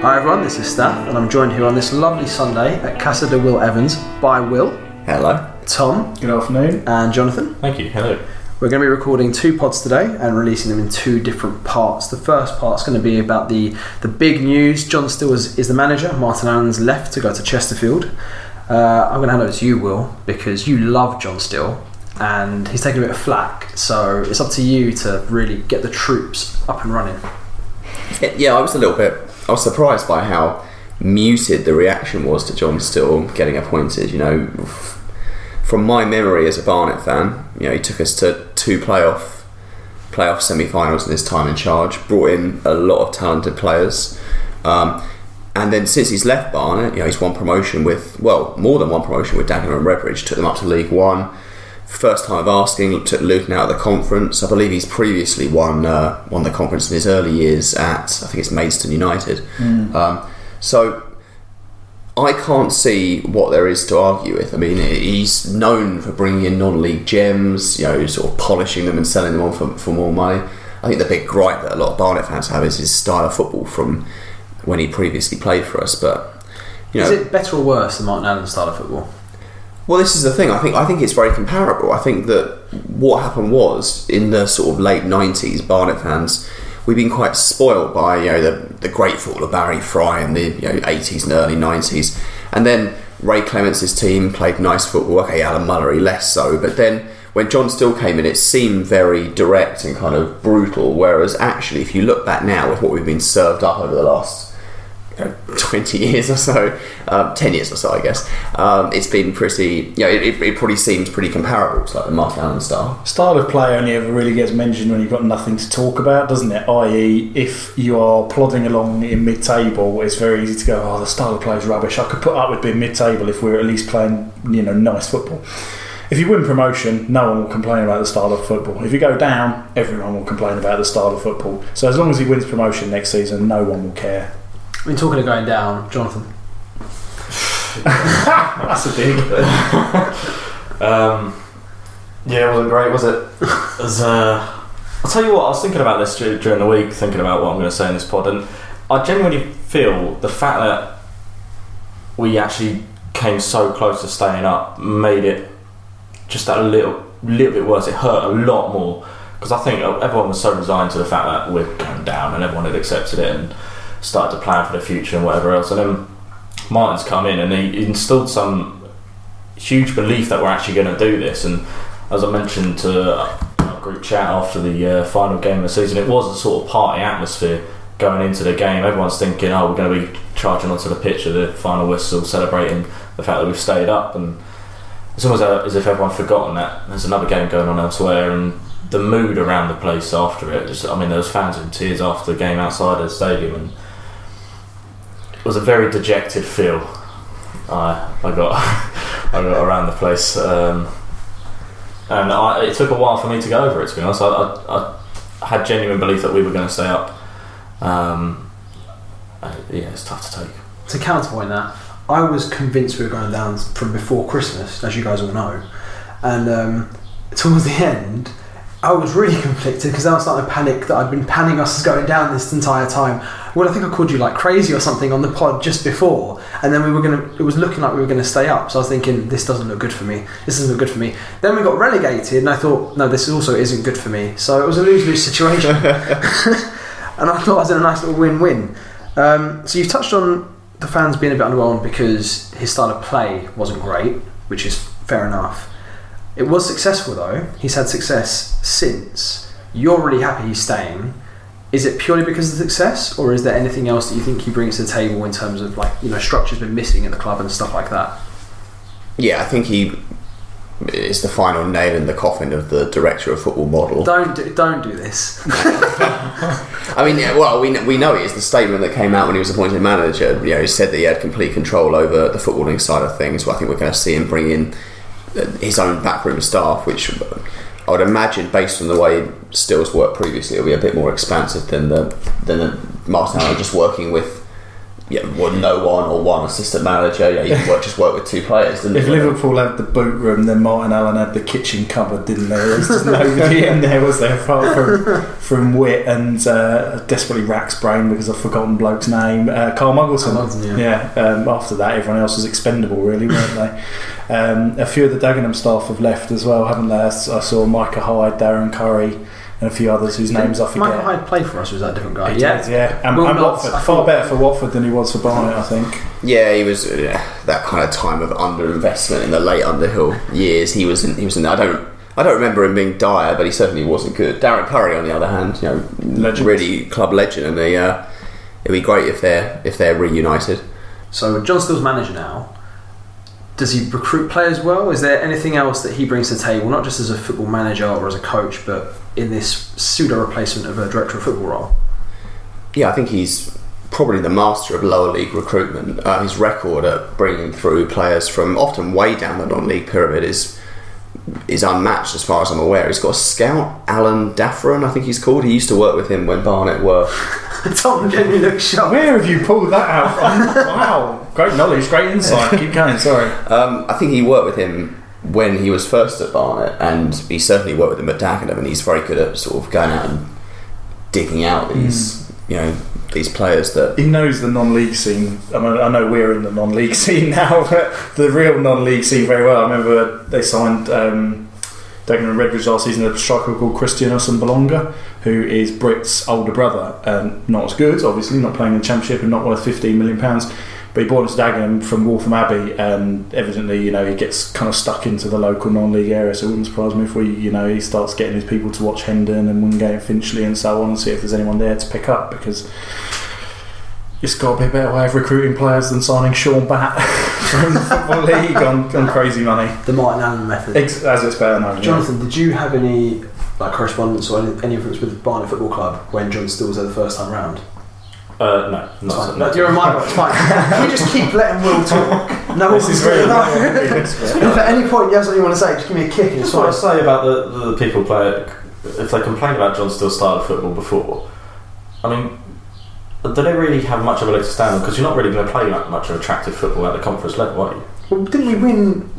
Hi everyone, this is Staff, and I'm joined here on this lovely Sunday at Casa de Will Evans by Will, Hello. Tom, Good afternoon. and Jonathan. Thank you. Hello. We're going to be recording two pods today and releasing them in two different parts. The first part's going to be about the, the big news. John Still is, is the manager. Martin Allen's left to go to Chesterfield. Uh, I'm going to hand over to you, Will, because you love John Still and he's taking a bit of flack. So it's up to you to really get the troops up and running. Yeah, I was a little bit. I was surprised by how muted the reaction was to John Still getting appointed. You know, from my memory as a Barnet fan, you know, he took us to two playoff playoff semi-finals in his time in charge. Brought in a lot of talented players. Um, and then since he's left Barnet, you know, he's won promotion with well, more than one promotion with Dagenham and Redbridge. Took them up to League One. First time of asking, took Luton out of the conference. I believe he's previously won uh, won the conference in his early years at I think it's Maidstone United. Um, so I can't see what there is to argue with. I mean, he's known for bringing in non-league gems, you know, sort of polishing them and selling them on for, for more money. I think the big gripe that a lot of Barnet fans have is his style of football from when he previously played for us. But you know, Is it better or worse than Martin Allen's style of football? Well, this is the thing. I think I think it's very comparable. I think that what happened was in the sort of late nineties, Barnet fans we've been quite spoiled by you know the the great football of Barry Fry in the you know eighties and early nineties, and then Ray Clemence's team played nice football. Okay, Alan Mullery less so, but then. When John Still came in, it seemed very direct and kind of brutal. Whereas, actually, if you look back now with what we've been served up over the last know, 20 years or so, um, 10 years or so, I guess, um, it's been pretty, you know, it, it, probably seems pretty comparable to like the Martin Allen style. Style of play only ever really gets mentioned when you've got nothing to talk about, doesn't it? I.e., if you are plodding along in mid-table, it's very easy to go, "Oh, the style of play is rubbish." I could put up with being mid-table if we're at least playing, you know, nice football. If you win promotion, no one will complain about the style of football. If you go down, everyone will complain about the style of football. So as long as he wins promotion next season, no one will care. I mean, talking of going down, Jonathan. That's a dig. Um, yeah, it wasn't great, was it? Uh, I'll tell you what, I was thinking about this during the week, thinking about what I'm going to say in this pod, and I genuinely feel the fact that we actually came so close to staying up made it just that little, little bit worse. It hurt a lot more because I think everyone was so resigned to the fact that we're going down, and everyone had accepted it and started to plan for the future and whatever else. And then Martin's come in and he instilled some huge belief that we're actually going to do this. And as I mentioned to our group chat after the uh, final game of the season, it was a sort of party atmosphere going into the game. Everyone's thinking, oh, we're going to be charging onto the pitch at the final whistle, celebrating the fact that we've stayed up. And it's almost as if everyone's forgotten that there's another game going on elsewhere. And the mood around the place after it, just, I mean, there was fans in tears after the game outside the stadium. And was a very dejected feel. I I got I got around the place, um, and I, it took a while for me to go over it. To be honest, I, I, I had genuine belief that we were going to stay up. Um, uh, yeah, it's tough to take. To counterpoint that, I was convinced we were going down from before Christmas, as you guys all know. And um, towards the end, I was really conflicted because I was starting to panic that I'd been panning us as going down this entire time. Well, I think I called you like crazy or something on the pod just before, and then we were gonna. It was looking like we were gonna stay up, so I was thinking this doesn't look good for me. This doesn't look good for me. Then we got relegated, and I thought no, this also isn't good for me. So it was a lose lose situation, and I thought I was in a nice little win win. Um, so you've touched on the fans being a bit underwhelmed because his style of play wasn't great, which is fair enough. It was successful though. He's had success since. You're really happy he's staying. Is it purely because of the success, or is there anything else that you think he brings to the table in terms of like you know structure's been missing at the club and stuff like that? Yeah, I think he is the final nail in the coffin of the director of football model. Don't do, don't do this. I mean, yeah, well, we, we know it is the statement that came out when he was appointed manager. You know, he said that he had complete control over the footballing side of things. Well, I think we're going to see him bring in uh, his own backroom staff, which I would imagine, based on the way Stills worked previously, it'll be a bit more expansive than the than the Martin just working with yeah, well, no one or one assistant manager. Yeah, you could work, just work with two players. Didn't If you? Liverpool had the boot room, then Martin Allen had the kitchen cupboard, didn't there? There was just nobody in there, was there, apart from, from Wit and uh, desperately racks brain because I've forgotten bloke's name. Uh, Carl Muggleton. Carl Muggleton, yeah. um, after that, everyone else was expendable, really, weren't they? Um, a few of the Dagenham staff have left as well, haven't they? I saw Micah Hyde, Darren Currie, and a few others whose names I forget. Michael Hyde played for us, or was that a different guy? He did, yeah. And, Well, and not- Watford, far thought- better for Watford than he was for Barnet, I think. Yeah, he was uh, that kind of time of underinvestment in the late Underhill years. He was in, he was in. I don't I don't remember him being dire, but he certainly wasn't good. Darren Currie, on the other hand, you know, Legend. really club legend, and they, uh, it'd be great if they're if they're reunited. So John Still's manager now. Does he recruit players well? Is there anything else that he brings to the table, not just as a football manager or as a coach, but in this pseudo replacement of a director of football role? Yeah, I think he's probably the master of lower league recruitment. Uh, his record at bringing through players from often way down the non-league pyramid is is unmatched as far as I'm aware. He's got a scout, Alan Daffron, I think he's called. He used to work with him when Barnet were Tom genuinely looks shocked. Where have you pulled that out from? wow, great knowledge, great insight. Keep going, sorry. Um, I think he worked with him when he was first at Barnet, and he certainly worked with him at Dagenham, and he's very good at sort of going out and digging out these, you know, these players that. He knows the non-league scene. I mean, I know we're in the non-league scene now, but the real non-league scene very well. I remember they signed um, Dagenham and Redbridge last season a striker called Christian Bolonga, who is Britt's older brother, and not as good, obviously, not playing in the Championship and not worth 15 million pounds. But he bought us Dagenham from Waltham Abbey, and evidently, you know, he gets kind of stuck into the local non-league area. So it wouldn't surprise me if we, you know, he starts getting his people to watch Hendon and Wingate and Finchley and so on, and see if there's anyone there to pick up because it's got to be a better way of recruiting players than signing Shaun Batt from the Football League on, on crazy money. The Martin Allen method. Ex- As it's better known. yeah. Jonathan, did you have any like correspondence or any, any influence with Barnet Football Club when John Still was there the first time round? Uh, no, not, not No, you're a minor. It's fine. Can you just keep letting Will talk? No This is very know. If at any point you have something you want to say, just give me a kick it's That's what I fine. say about the, the people play. If they complain about John Still's style of football before, I mean, they do they really have much of a leg to stand on? Because you're not really going to play that much of attractive football at the conference level, are you? Well, didn't we win?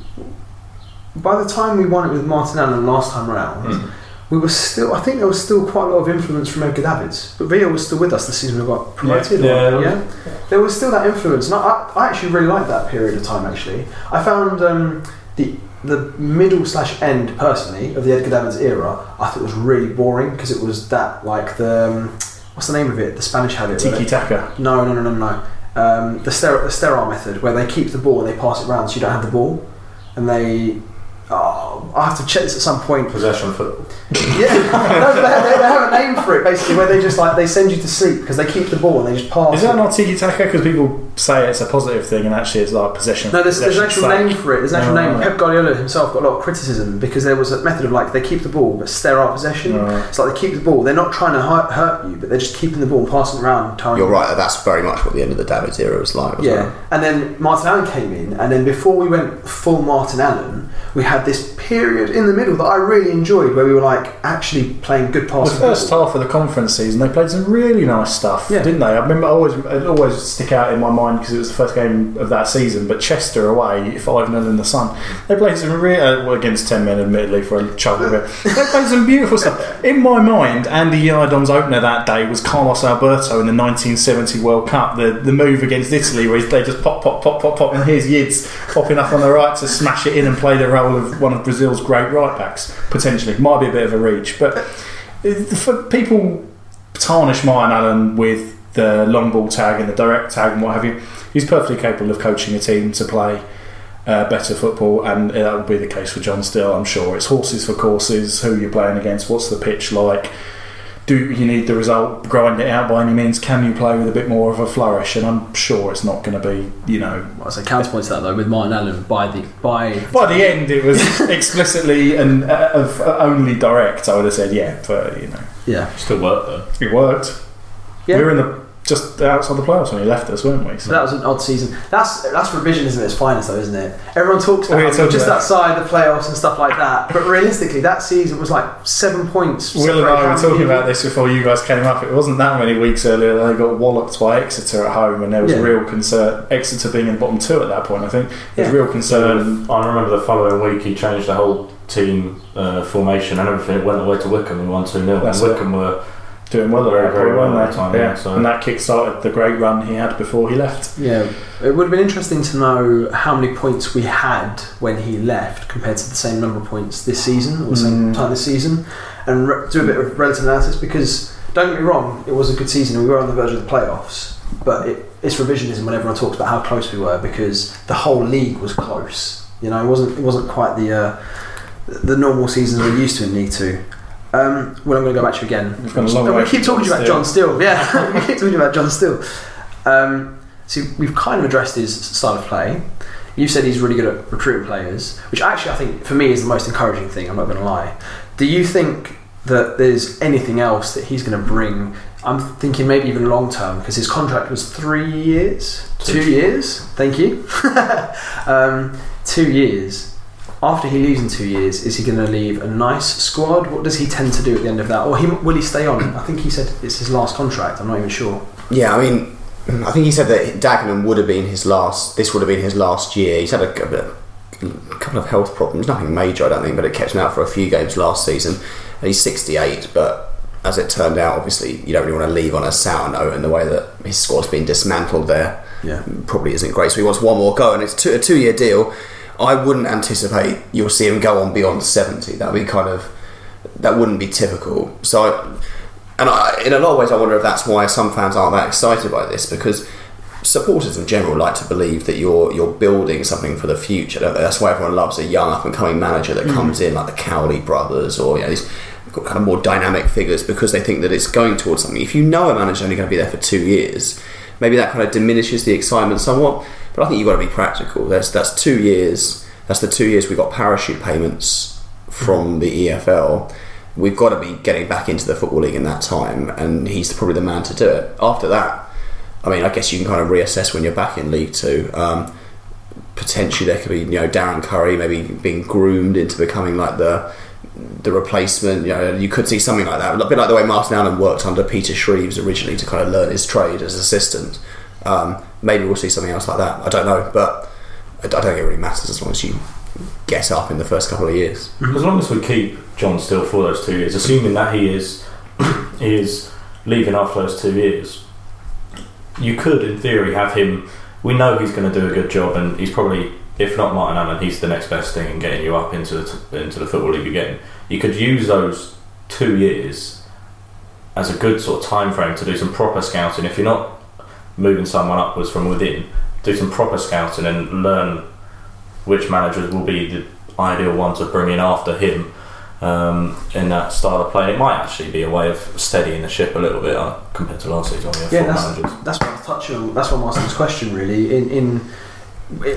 By the time we won it with Martin Allen last time round, Hmm. We were still. I think there was still quite a lot of influence from Edgar Davids, but Rio was still with us the season we got promoted. Yeah. or- Yeah. There was still that influence, and I, I actually really liked that period of time. Actually, I found um, the the middle slash end personally of the Edgar Davids era. I thought was really boring because it was that like the um, what's the name of it? The Spanish had it. Tiki Taka. no, no, no, no, no. Um, the, ster- the sterile method, where they keep the ball and they pass it around, so you don't have the ball, and they. Oh, I have to check this at some point. Possession football. Yeah, no, they, they, they have a name for it basically, where they just like they send you to sleep because they keep the ball and they just pass. Is that it. not tiki taka? Because people say it's a positive thing, and actually it's like possession. No, there's, there's an actual sack. name for it. There's an actual Oh, name. right. Pep Guardiola himself got a lot of criticism because there was a method of like they keep the ball but sterile possession. Right. It's like they keep the ball. They're not trying to hurt, hurt you, but they're just keeping the ball and passing around. Telling You're right. That's very much what the end of the Davids era was like. Yeah, well. and then Martin Allen came in, and then before we went full Martin Allen, we had this period in the middle that I really enjoyed, where we were like actually playing good passes. The first half of the conference season, they played some really nice stuff, Yeah. didn't they? I remember I always it always stick out in my mind because it was the first game of that season. But Chester away, five 0 in the sun, they played some real uh, well, against ten men, admittedly for a chunk of it. They played some beautiful stuff. In my mind, Andy Yiadom's opener that day was Carlos Alberto in the 1970 World Cup. The the move against Italy, where they just pop, pop, pop, pop, pop, and here's Yids popping up on the right to smash it in and play the role of one of Brazil's great right backs. Potentially, might be a bit of a reach, but for people tarnish Martin Allen with the long ball tag and the direct tag and what have you, he's perfectly capable of coaching a team to play uh, better football, and that will be the case for John Still. I'm sure it's horses for courses. Who you're playing against? What's the pitch like? Do you need the result? Grind it out by any means? Can you play with a bit more of a flourish? And I'm sure it's not going to be, you know, Well, so counterpoint to that though, with Martin Allen by the by by the end it was explicitly and uh, of, uh, only direct. I would have said yeah, but you know, yeah Still worked though. it worked. Yeah. We were in the just outside the playoffs when he left us, weren't we? So. So that was an odd season. That's that's revisionism at its finest, though, isn't it? Everyone talks about Well, how it's we were just about- outside the playoffs and stuff like that, but realistically, that season was like seven points. Will and I were talking people- about this before you guys came up. It wasn't that many weeks earlier they got walloped by Exeter at home, and there was Yeah. real concern. Exeter being in the bottom two at that point, I think. There's Yeah. real concern. I remember the following week he changed the whole team uh, formation and everything. It went away to Wycombe and won 2 0. And That's it. Wycombe were. Doing well at Very, that very point, well weren't at they? time, yeah. yeah, so- And that kick-started the great run he had before he left. Yeah, it would have been interesting to know how many points we had when he left compared to the same number of points this season or the same Mm. time this season, and re- do a bit of relative analysis because don't get me wrong, it was a good season and we were on the verge of the playoffs, but it, it's revisionism when everyone talks about how close we were because the whole league was close. You know, it wasn't it wasn't quite the uh, the normal seasons we're used to in League Two. Um, well, I'm going to go back to you again. We've gone a long we keep talking about John Still. Yeah, we keep talking about John Still. Um, see, we've kind of addressed his style of play. You said he's really good at recruiting players, which actually I think for me is the most encouraging thing. I'm not going to lie. Do you think that there's anything else that he's going to bring? I'm thinking maybe even long term because his contract was three years, Two. two years. Thank you. um, two years. After he leaves in two years, is he going to leave a nice squad? What does he tend to do at the end of that, or he, will he stay on? I think he said it's his last contract. I'm not even sure. Yeah, I mean, I think he said that Dagenham would have been his last. This would have been his last year. He's had a, a- a couple of health problems, nothing major, I don't think, but it kept him out for a few games last season. And he's 68, but as it turned out, obviously, you don't really want to leave on a sour note, and the way that his squad's been dismantled there Yeah. probably isn't great. So he wants one more go, and it's two, a two-year deal. I wouldn't anticipate you'll see him go on beyond 70. That'd be kind of that wouldn't be typical. So, I, and I, in a lot of ways, I wonder if that's why some fans aren't that excited by this because supporters in general like to believe that you're you're building something for the future. That's why everyone loves a young up and coming manager that hmm. comes in like the Cowley brothers or you know these kind of more dynamic figures because they think that it's going towards something. If you know a manager's only going to be there for two years, maybe that kind of diminishes the excitement somewhat. But I think you've got to be practical. That's that's two years. That's the two years we got parachute payments from the EFL. We've got to be getting back into the football league in that time, and he's probably the man to do it. After that, I mean, I guess you can kind of reassess when you're back in League Two. Um, potentially, there could be you know Darren Currie maybe being groomed into becoming like the the replacement. You know, you could see something like that. A bit like the way Martin Allen worked under Peter Shreeves originally to kind of learn his trade as assistant. Um, maybe we'll see something else like that. I don't know, but I I don't think it really matters as long as you get up in the first couple of years. As long as we keep John Still for those two years, assuming that he is he is leaving after those two years, you could, in theory, have him. We know he's going to do a good job, and he's probably, if not Martin Allen, he's the next best thing in getting you up into the t- into the football league again. You could use those two years as a good sort of time frame to do some proper scouting. If you're not moving someone upwards from within, do some proper scouting and learn which managers will be the ideal one to bring in after him um, in that style of play. It might actually be a way of steadying the ship a little bit uh, compared to last season. Yeah, that's, managers. that's what I touching on. That's what I'm asking this question really. In, in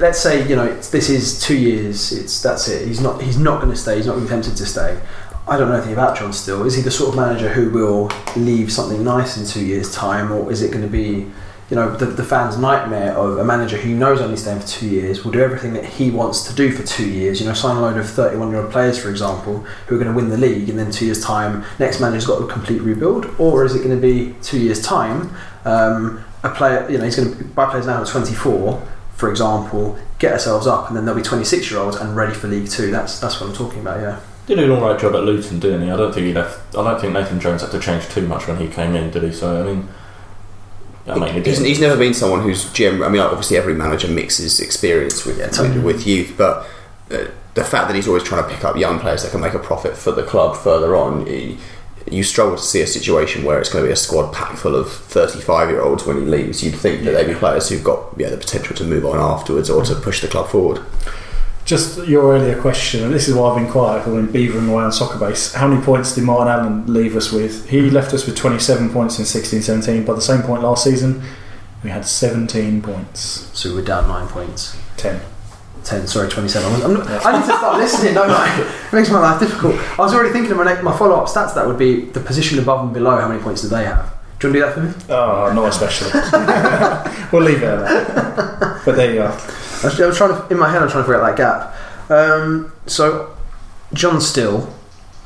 let's say you know it's, this is two years. It's that's it. He's not he's not going to stay. He's not going to be tempted to stay. I don't know anything about John Still. Is he the sort of manager who will leave something nice in two years' time, or is it going to be, you know, the, the fans' nightmare of a manager who knows only staying for two years will do everything that he wants to do for two years? You know, sign a load of thirty-one-year-old players, for example, who are going to win the league, and then two years' time, next manager's got a complete rebuild, or is it going to be two years' time? Um, a player, you know, he's going to buy players now at twenty-four, for example, get ourselves up, and then they'll be twenty-six-year-olds and ready for League Two. That's that's what I'm talking about. Yeah. Did an alright job at Luton, didn't he? I don't think he left. I don't think Nathan Jones had to change too much when he came in, did he? So I mean, I mean, he's, he's never been someone who's gem. I mean, obviously, every manager mixes experience with Yeah, totally. with, with youth, but uh, the fact that he's always trying to pick up young players that can make a profit for the club further on, you, you struggle to see a situation where it's going to be a squad packed full of thirty-five-year-olds when he leaves. You'd think that they'd be players who've got yeah, the potential to move on afterwards or to push the club forward. Just your earlier question, and this is why I've been quiet, calling beavering away on Soccerbase. How many points did Martin Allen leave us with? He left us with 27 points in 16 17. By the same point last season, we had 17 points. So we're down nine points. 10. 10, sorry, 27. I'm, I'm not, I need to start listening, don't I? It makes my life difficult. I was already thinking of my, my follow up stats that would be the position above and below, how many points do they have? Do you want to do that for me? Oh, not especially. we'll leave it at that. But there you are. I was, I was trying to, in my head, I'm trying to figure out that gap. Um, so, John Still,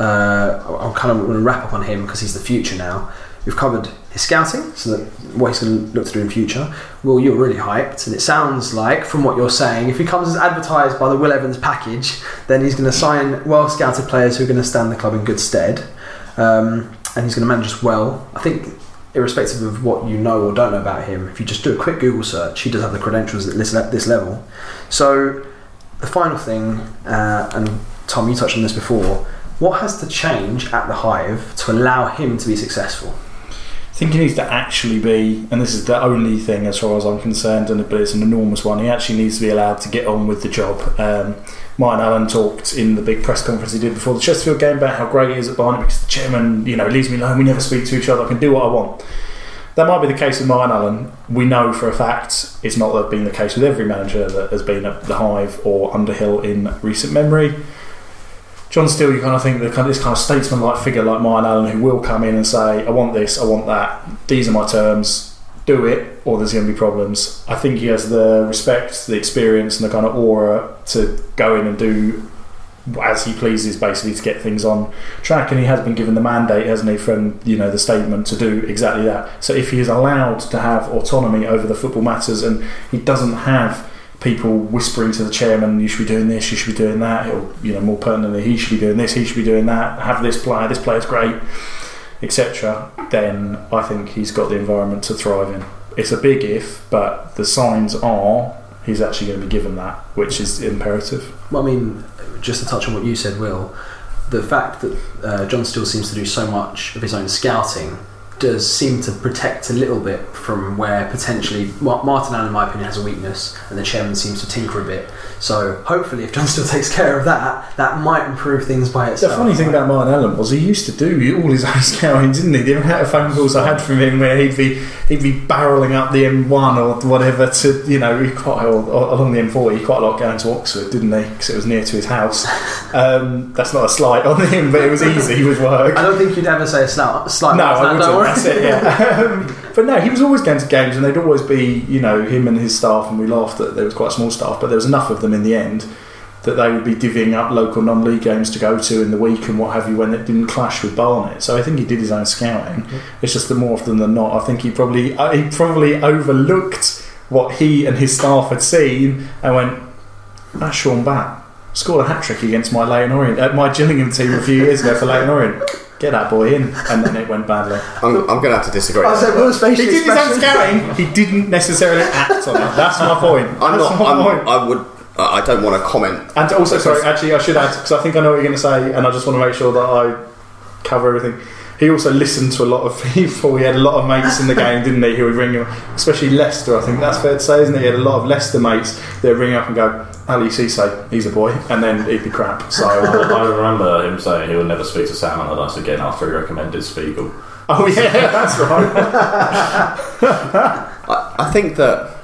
uh, I'm kind of going to wrap up on him because he's the future now. We've covered his scouting, so that what he's going to look to do in future. Will, you're really hyped, and it sounds like, from what you're saying, if he comes as advertised by the Will Evans package, then he's going to sign well scouted players who are going to stand the club in good stead, um, and he's going to manage us well. I think, irrespective of what you know or don't know about him, if you just do a quick Google search, he does have the credentials at this, this level. So, the final thing, uh, and Tom, you touched on this before. What has to change at the Hive to allow him to be successful? I think he needs to actually be, and this is the only thing as far as I'm concerned, and but it's an enormous one. He actually needs to be allowed to get on with the job. Um, Martin Allen talked in the big press conference he did before the Chesterfield game about how great he is at Barnet because the chairman, you know, leaves me alone. We never speak to each other. I can do what I want. That might be the case with Martin Allen. We know for a fact it's not been the case with every manager that has been at the Hive or Underhill in recent memory. John Still, you kind of think the kind of, this kind of statesman-like figure like Martin Allen, who will come in and say, "I want this, I want that. These are my terms. Do it, or there's going to be problems." I think he has the respect, the experience, and the kind of aura to go in and do as he pleases, basically to get things on track. And he has been given the mandate, hasn't he, from you know the statement to do exactly that. So if he is allowed to have autonomy over the football matters, and he doesn't have people whispering to the chairman, "You should be doing this, you should be doing that," or you know, more pertinently, he should be doing this, he should be doing that. Have this player, this player's great, etc. Then I think he's got the environment to thrive in. It's a big if, but the signs are he's actually going to be given that, which is imperative. Well, I mean, just to touch on what you said, Will, the fact that uh, John Still seems to do so much of his own scouting does seem to protect a little bit from where potentially Martin Allen, in my opinion, has a weakness, and the chairman seems to tinker a bit. So hopefully, if John Still takes care of that, that might improve things by itself. The funny thing about Martin Allen was he used to do all his own scouting, didn't he? The amount of phone calls I had from him where he'd be he'd be barreling up the M1 or whatever to you know quite or, or along the M40 quite a lot going to Oxford, didn't he? Because it was near to his house. Um, that's not a slight on him, but it was easy with work. I don't think you'd ever say a slight, slight No, I wouldn't. That's it. Yeah. But no, he was always going to games, and they'd always be, you know, him and his staff. And we laughed that there was quite a small staff, but there was enough of them in the end that they would be divvying up local non-league games to go to in the week and what have you when it didn't clash with Barnet. So I think he did his own scouting. It's just that more often than not, I think he probably uh, he probably overlooked what he and his staff had seen and went, "That's Shaun Batt." Scored a hat trick against my Leyton Orient, uh, my Gillingham team a few years ago for Leyton Orient. Get that boy in, and then it went badly. I'm, I'm going to have to disagree. I said, Will's facial He did his own expression. scouting. He didn't necessarily act on it. That's my point. I'm That's not. my I'm, point. I would. I don't want to comment. And also, sorry, actually, I should add because I think I know what you're going to say, and I just want to make sure that I cover everything. He also listened to a lot of people. He had a lot of mates in the game, didn't he? Who would ring him, especially Leicester. I think that's fair to say, isn't it? He had a lot of Leicester mates that would ring up and go, "Ali Cisse, he's a boy," and then he'd be crap. So, I, I remember him saying he would never speak to Sam Allardyce again after he recommended Spiegel. oh yeah, that's right. I, I think that.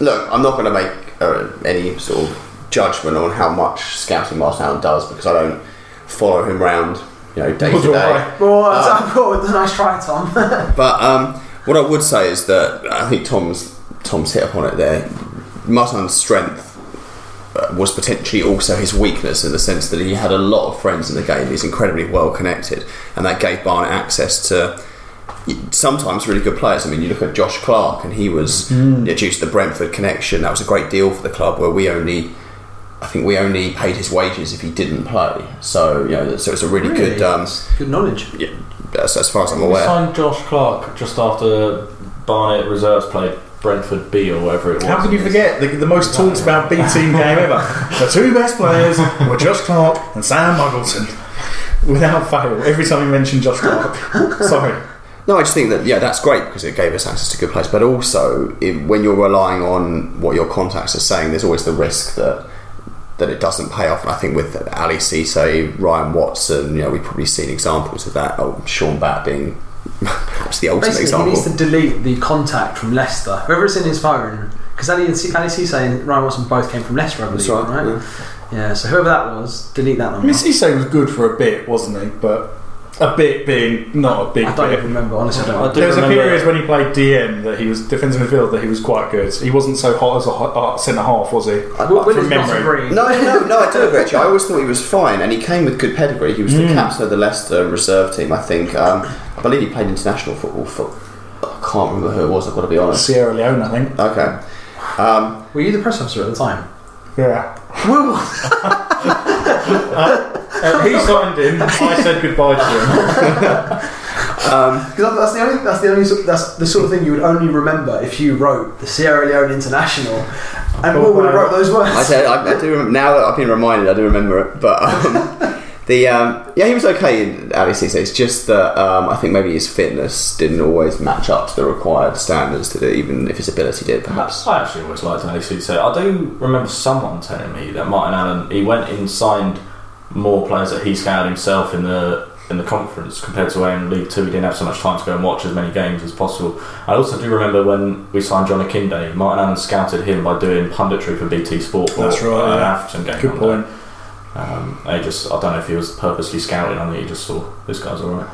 Look, I'm not going to make uh, any sort of judgment on how much scouting Martin does because I don't follow him around, you know, day to day. Well, that's oh, nice try, Tom. But um, what I would say is that I think Tom's Tom's hit upon it there. Martin's strength uh, was potentially also his weakness in the sense that he had a lot of friends in the game. He's incredibly well connected, and that gave Barnet access to sometimes really good players. I mean, you look at Josh Clarke, and he was know, due to the Brentford connection. That was a great deal for the club, where we only. I think we only paid his wages if he didn't play. So you know, so it's a really, good, um, good knowledge. yeah, as, as far as I'm We aware. signed Josh Clarke just after Barnet Reserves played Brentford B or whatever it was. How could you forget the, the most talked about B team game ever? The two best players were Josh Clarke and Sam Muggleton. Without fail, every time you mention Josh Clarke. Sorry. No, I just think that yeah, that's great because it gave us access to good players. But also, it, when you're relying on what your contacts are saying, there's always the risk that that it doesn't pay off. And I think with Ali Cisse, Ryan Watson, you know, we've probably seen examples of that. Oh, Shaun Batt being perhaps the ultimate Basically, example. he needs to delete the contact from Leicester, whoever it's in his phone. Because Ali, and C- Ali Cisse and Ryan Watson both came from Leicester, I believe, That's right, right? Yeah. so whoever that was, delete that I number. mean, Cisse was good for a bit, wasn't he? But A bit being not a big I don't bit. even remember. Honestly, I don't. I remember. do There was a period when he played DM that he was defensive midfield that he was quite good. He wasn't so hot as a hot, uh, centre half, was he? With- with from his memory. No, no, no, I do agree. Actually, I always thought he was fine, and he came with good pedigree. He was the Mm. captain of the Leicester reserve team, I think. Um, I believe he played international football for. I can't remember who it was. I've got to be honest. Sierra Leone, I think. Okay. Um, Were you the press officer at the time? Yeah. Well, Uh, he signed him. I said goodbye to him. um, Because that's the only that's the only sort- that's the sort of thing you would only remember if you wrote the Sierra Leone International, and Will would have wrote those words. I, said, I, I do remember, now that I've been reminded, I do remember it. But um, the um, yeah, he was okay in Ali Cisse. It's just that um, I think maybe his fitness didn't always match up to the required standards. Did it? Even if his ability did, perhaps. I actually always liked Ali Cisse. I do remember someone telling me that Martin Allen he went and signed more players that he scouted himself in the in the conference compared to when League Two he didn't have so much time to go and watch as many games as possible. I also do remember when we signed John Akinde, Martin Allen scouted him by doing punditry for BT Sport for That's right, an yeah. African game. Good point. Um, I just I don't know if he was purposely scouting. I think he just saw this guy's alright.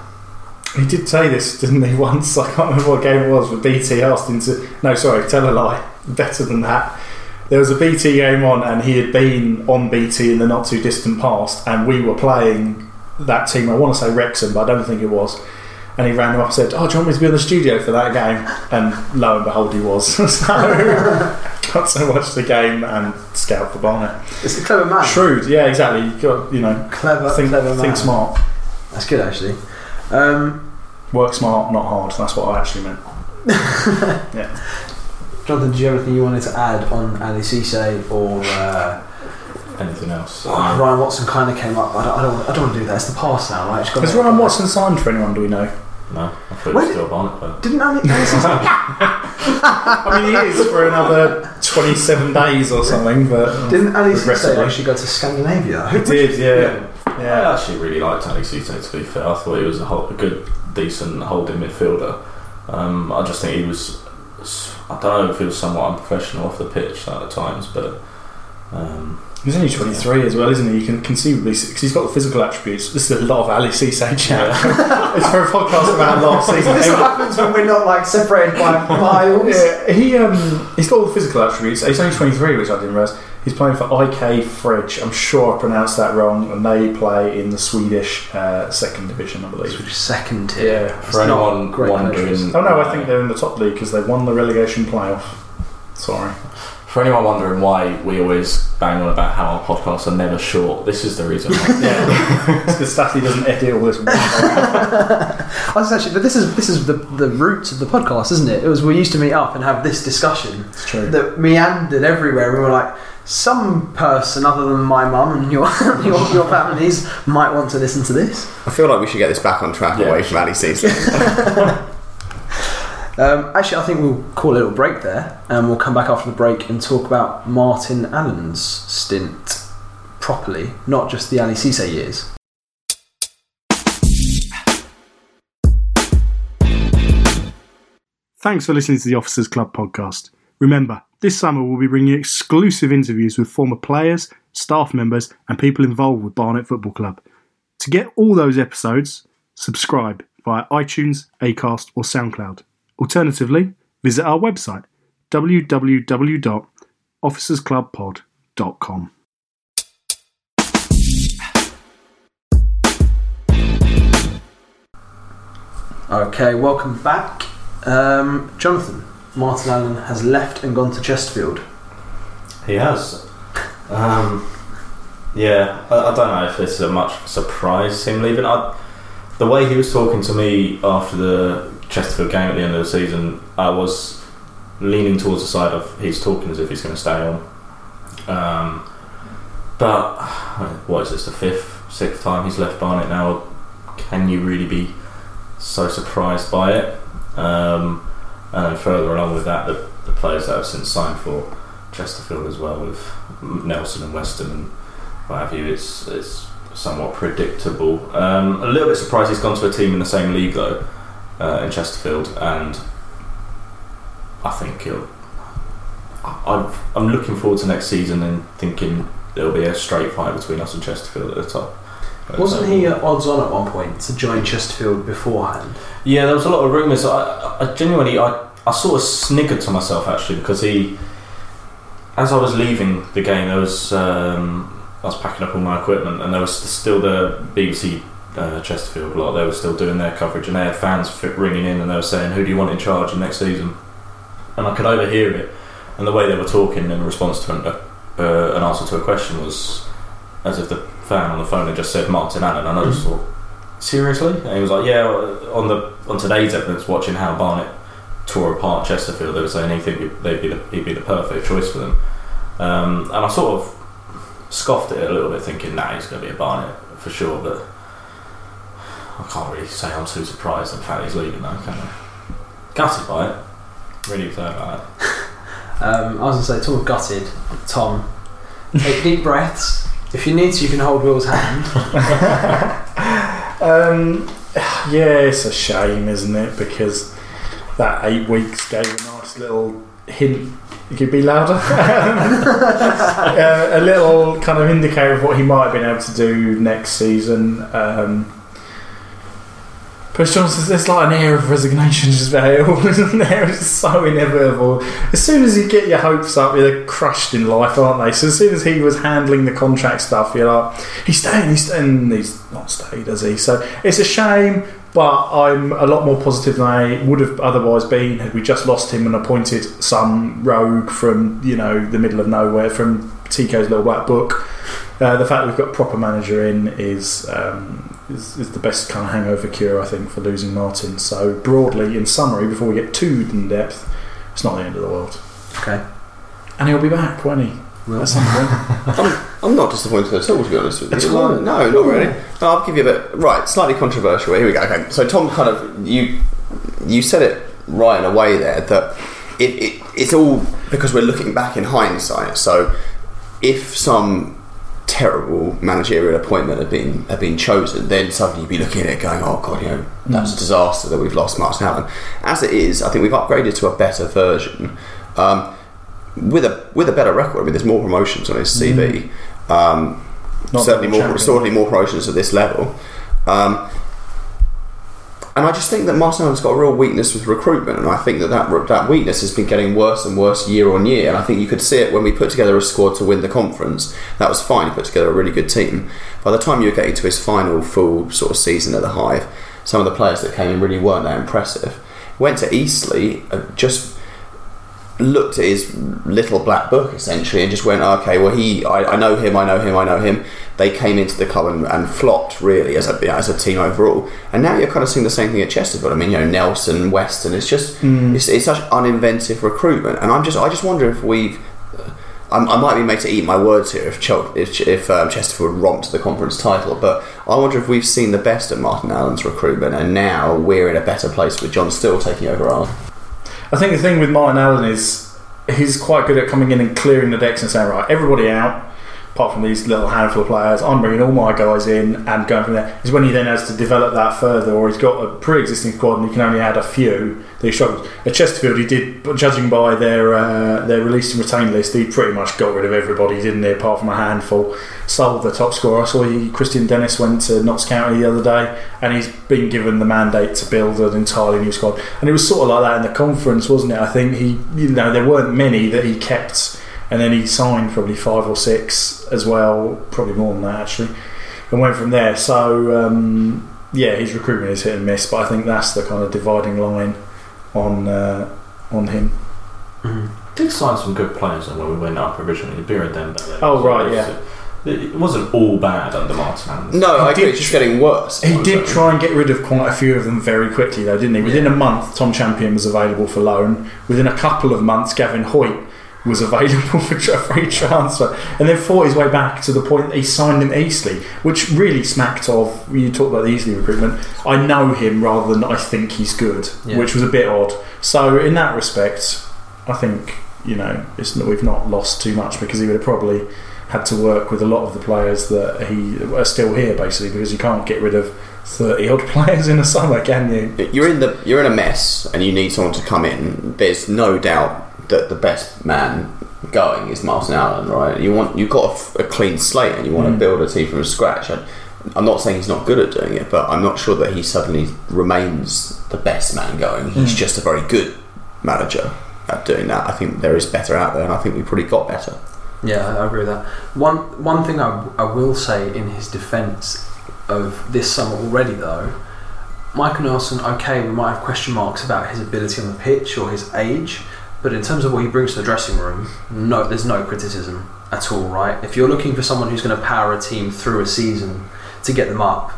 He did say this, didn't he? Once I can't remember what game it was, but BT asked him to. No, sorry, tell a lie. Better than that. There was a BT game on, and he had been on BT in the not too distant past, and we were playing that team. I want to say Wrexham, but I don't think it was. And he rang him up and said, "Oh, do you want me to be in the studio for that game?" And lo and behold, he was. so got to watch the game and scout for Barnet. It's a clever man. Shrewd, yeah, exactly. You got you know, Clever, think, clever man. think smart, That's good actually. Um, work smart, not hard. That's what I actually meant. Jonathan, did you have anything you wanted to add on Ali Cisse or uh, Anything else? oh, Ryan Watson? Kind of came up. I don't, I don't, I don't want to do that. It's the past now, right? It's got Has Ryan Watson signed for anyone? Do we know? no, I thought he was did- still a Barnet player. Didn't Ali, Ali Cisse? I mean, he is for another twenty-seven days or something. But Didn't Ali Cisse actually go to Scandinavia? he did, yeah, I yeah. I actually really liked Ali Cisse, to be fair. I thought he was a, whole, a good, decent holding midfielder. Um, I just think he was, I don't know if he was somewhat unprofessional off the pitch at times, but um, He's only twenty-three as well, isn't he? You can conceivably because he's got the physical attributes. This is a lot of Ali Cisse chat. it's for a podcast about last season. This happens when we're not like separated by miles. Yeah, he um, he's got all the physical attributes. He's only 23, which I didn't realise. He's playing for IK Fridge. I'm sure I pronounced that wrong, and they play in the Swedish uh, second division, I believe. Swedish second tier. Yeah. It's for not anyone great wondering. Oh no, I think they're in the top league because they won the relegation playoff. Sorry. For anyone wondering why we always bang on about how our podcasts are never short, this is the reason. Yeah, it's because Staffy doesn't edit all this. I was actually, but this is this is the the roots of the podcast, isn't it? It was we used to meet up and have this discussion It's true. that meandered everywhere. We were like, some person other than my mum and your your, your families might want to listen to this. I feel like we should get this back on track Yeah. away from Ali Cisse. Um, actually, I think we'll call a little break there, and we'll come back after the break and talk about Martin Allen's stint properly, not just the Ali Cisse years. Thanks for listening to the Officers Club podcast. Remember, this summer we'll be bringing exclusive interviews with former players, staff members, and people involved with Barnet Football Club. To get all those episodes, subscribe via iTunes, Acast, or SoundCloud. Alternatively, visit our website www.officersclubpod.com. Okay, welcome back, um, Jonathan. Martin Allen has left and gone to Chesterfield. He has. Um, yeah, I, I don't know if it's a much surprise him leaving. I, the way he was talking to me after the Chesterfield game at the end of the season, I was leaning towards the side of he's talking as if he's going to stay on. Um, but what is this? The fifth, sixth time he's left Barnet now. Can you really be so surprised by it? Um, and then further along with that, the, the players that have since signed for Chesterfield as well, with Nelson and Weston and what have you, it's it's somewhat predictable. Um, a little bit surprised he's gone to a team in the same league though, uh, in Chesterfield, and I think he'll. I- I'm, looking forward to next season and thinking there'll be a straight fight between us and Chesterfield at the top. Wasn't he at odds on at one point to join Chesterfield beforehand? Yeah, there was a lot of rumours. I, I genuinely, I, I sort of sniggered to myself actually because he, as I was leaving the game, there was um, I was packing up all my equipment and there was still the BBC uh, Chesterfield lot. They were still doing their coverage and they had fans ringing in and they were saying, "Who do you want in charge next season?" And I could overhear it, and the way they were talking in response to an, uh, an answer to a question was as if the fan on the phone had just said Martin Allen, and I just thought, seriously? And he was like, yeah, on the on today's evidence, watching how Barnet tore apart Chesterfield, they were saying he think they'd be the, he'd be the perfect choice for them. Um, and I sort of scoffed at it a little bit, thinking, nah, he's going to be a Barnet for sure. But I can't really say I'm too surprised at the fact he's leaving, though, can I? Gutted by it. Really upset about it. Um, I was going to say, talking of gutted, Tom, take deep breaths. If you need to, you can hold Will's hand. Um, yeah, it's a shame, isn't it? Because that eight weeks gave a nice little hint. You could be louder. uh, a little kind of indicator of what he might have been able to do next season. Um, but Johnson, there's like an air of resignation just about it all, isn't there? It's so inevitable. As soon as you get your hopes up, you're crushed in life, aren't they? So as soon as he was handling the contract stuff, you're like, he's staying, he's staying. He's not stayed, has he? So it's a shame, but I'm a lot more positive than I would have otherwise been had we just lost him and appointed some rogue from, you know, the middle of nowhere, from Tico's little black book. Uh, the fact we've got proper manager in is, um, is is the best kind of hangover cure, I think, for losing Martin. So broadly, in summary, before we get too in depth, it's not the end of the world, Okay. and he'll be back, won't he? Will. At some point. I'm, I'm not disappointed at all, to be honest with you. At all? No, not really. No, I'll give you a bit. Right, slightly controversial. Here we go. Okay, so Tom, kind of you you said it right in a way there that it, it it's all because we're looking back in hindsight. So if some terrible managerial appointment had been had been chosen, then suddenly you'd be looking at it going, "Oh God, you know, that's a disaster that we've lost Martin Allen." As it is, I think we've upgraded to a better version. Um, with a with a better record, I mean, there's more promotions on his CV. Um, certainly more, champion. certainly more promotions at this level. Um, and I just think that Allen's got a real weakness with recruitment, and I think that, that that weakness has been getting worse and worse year on year. And I think you could see it when we put together a squad to win the conference. That was fine. He put together a really good team. By the time you were getting to his final full sort of season at the Hive, some of the players that came in really weren't that impressive. Went to Eastleigh, uh, just looked at his little black book essentially and just went, okay, well he, I, I know him, I know him, I know him. They came into the club and, and flopped really as a as a team overall. And now you're kind of seeing the same thing at Chesterfield. I mean, you know, Nelson, Weston. It's just it's, it's such uninventive recruitment, and I'm just I just wonder if we've. I, I might be made to eat my words here if Chel- if, if um, Chesterfield romped the conference title, but I wonder if we've seen the best of Martin Allen's recruitment, and now we're in a better place with John Still taking over our. I think the thing with Martin Allen is he's quite good at coming in and clearing the decks and saying, right, everybody out, apart from these little handful of players, I'm bringing all my guys in and going from there. Is when he then has to develop that further, or he's got a pre existing squad and he can only add a few that he struggles. At Chesterfield, he did, judging by their uh, their released and retained list, he pretty much got rid of everybody, didn't he, apart from a handful. Sold the top scorer. I saw he, Kristian Dennis went to Notts County the other day, and he's been given the mandate to build an entirely new squad. And it was sort of like that in the conference, wasn't it? I think he, you know, there weren't many that he kept, and then he signed probably five or six as well, probably more than that actually, and went from there. So um, yeah, his recruitment is hit and miss, but I think that's the kind of dividing line on uh, on him. did sign some good players when we went up originally. Bira Dembele. Oh, right, yeah. It wasn't all bad under Martin Allen. No, I He agree. did It's just getting worse. He did try and get rid of quite a few of them very quickly, though, didn't he? Within a month, Tom Champion was available for loan. Within a couple of months, Gavin Hoyte was available for tra- free transfer, and then fought his way back to the point that he signed him Eastleigh, which really smacked of. You talk about the Eastleigh recruitment. I know him rather than I think he's good, Yeah. which was a bit odd. So in that respect, I think you know it's, we've not lost too much because he would have probably had to work with a lot of the players that he are still here basically because you can't get rid of 30 odd players in a summer can you You're in the you're in a mess, and you need someone to come in. There's no doubt that the best man going is Martin Allen, right? You want you've got a clean slate, and you want to Mm. build a team from scratch. And I'm not saying he's not good at doing it, but I'm not sure that he suddenly remains the best man going. He's just a very good manager at doing that. I think there is better out there, and I think we probably got better. Yeah, I agree with that. One one thing I, I will say in his defence of this summer already, though, Michael Nelson, okay, we might have question marks about his ability on the pitch or his age, but in terms of what he brings to the dressing room, no, there's no criticism at all, right? If you're looking for someone who's going to power a team through a season to get them up,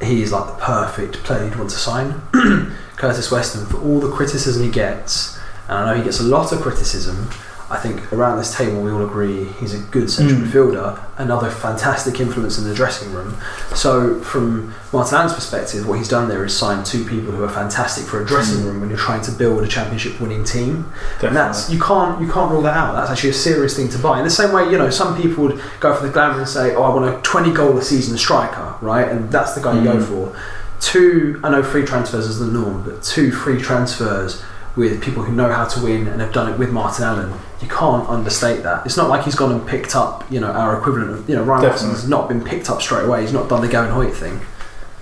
he's like the perfect player you'd want to sign. Curtis Weston, for all the criticism he gets, and I know he gets a lot of criticism, I think around this table we all agree he's a good central Mm. midfielder, another fantastic influence in the dressing room. So, from Martin Allen's perspective, what he's done there is sign two people who are fantastic for a dressing room when you're trying to build a championship winning team. And that's you can't you can't rule that out. That's actually a serious thing to buy. In the same way, you know, some people would go for the glamour and say, "Oh, I want a 20 goal a season striker," right? And that's the guy you go Mm. for. Two, I know free transfers is the norm, but two free transfers with people who know how to win and have done it with Martin Allen, you can't understate that. It's not like he's gone and picked up, you know, our equivalent of, you know, Ryan Definitely. Watson's not been picked up straight away. He's not done the Gavin Hoyte thing.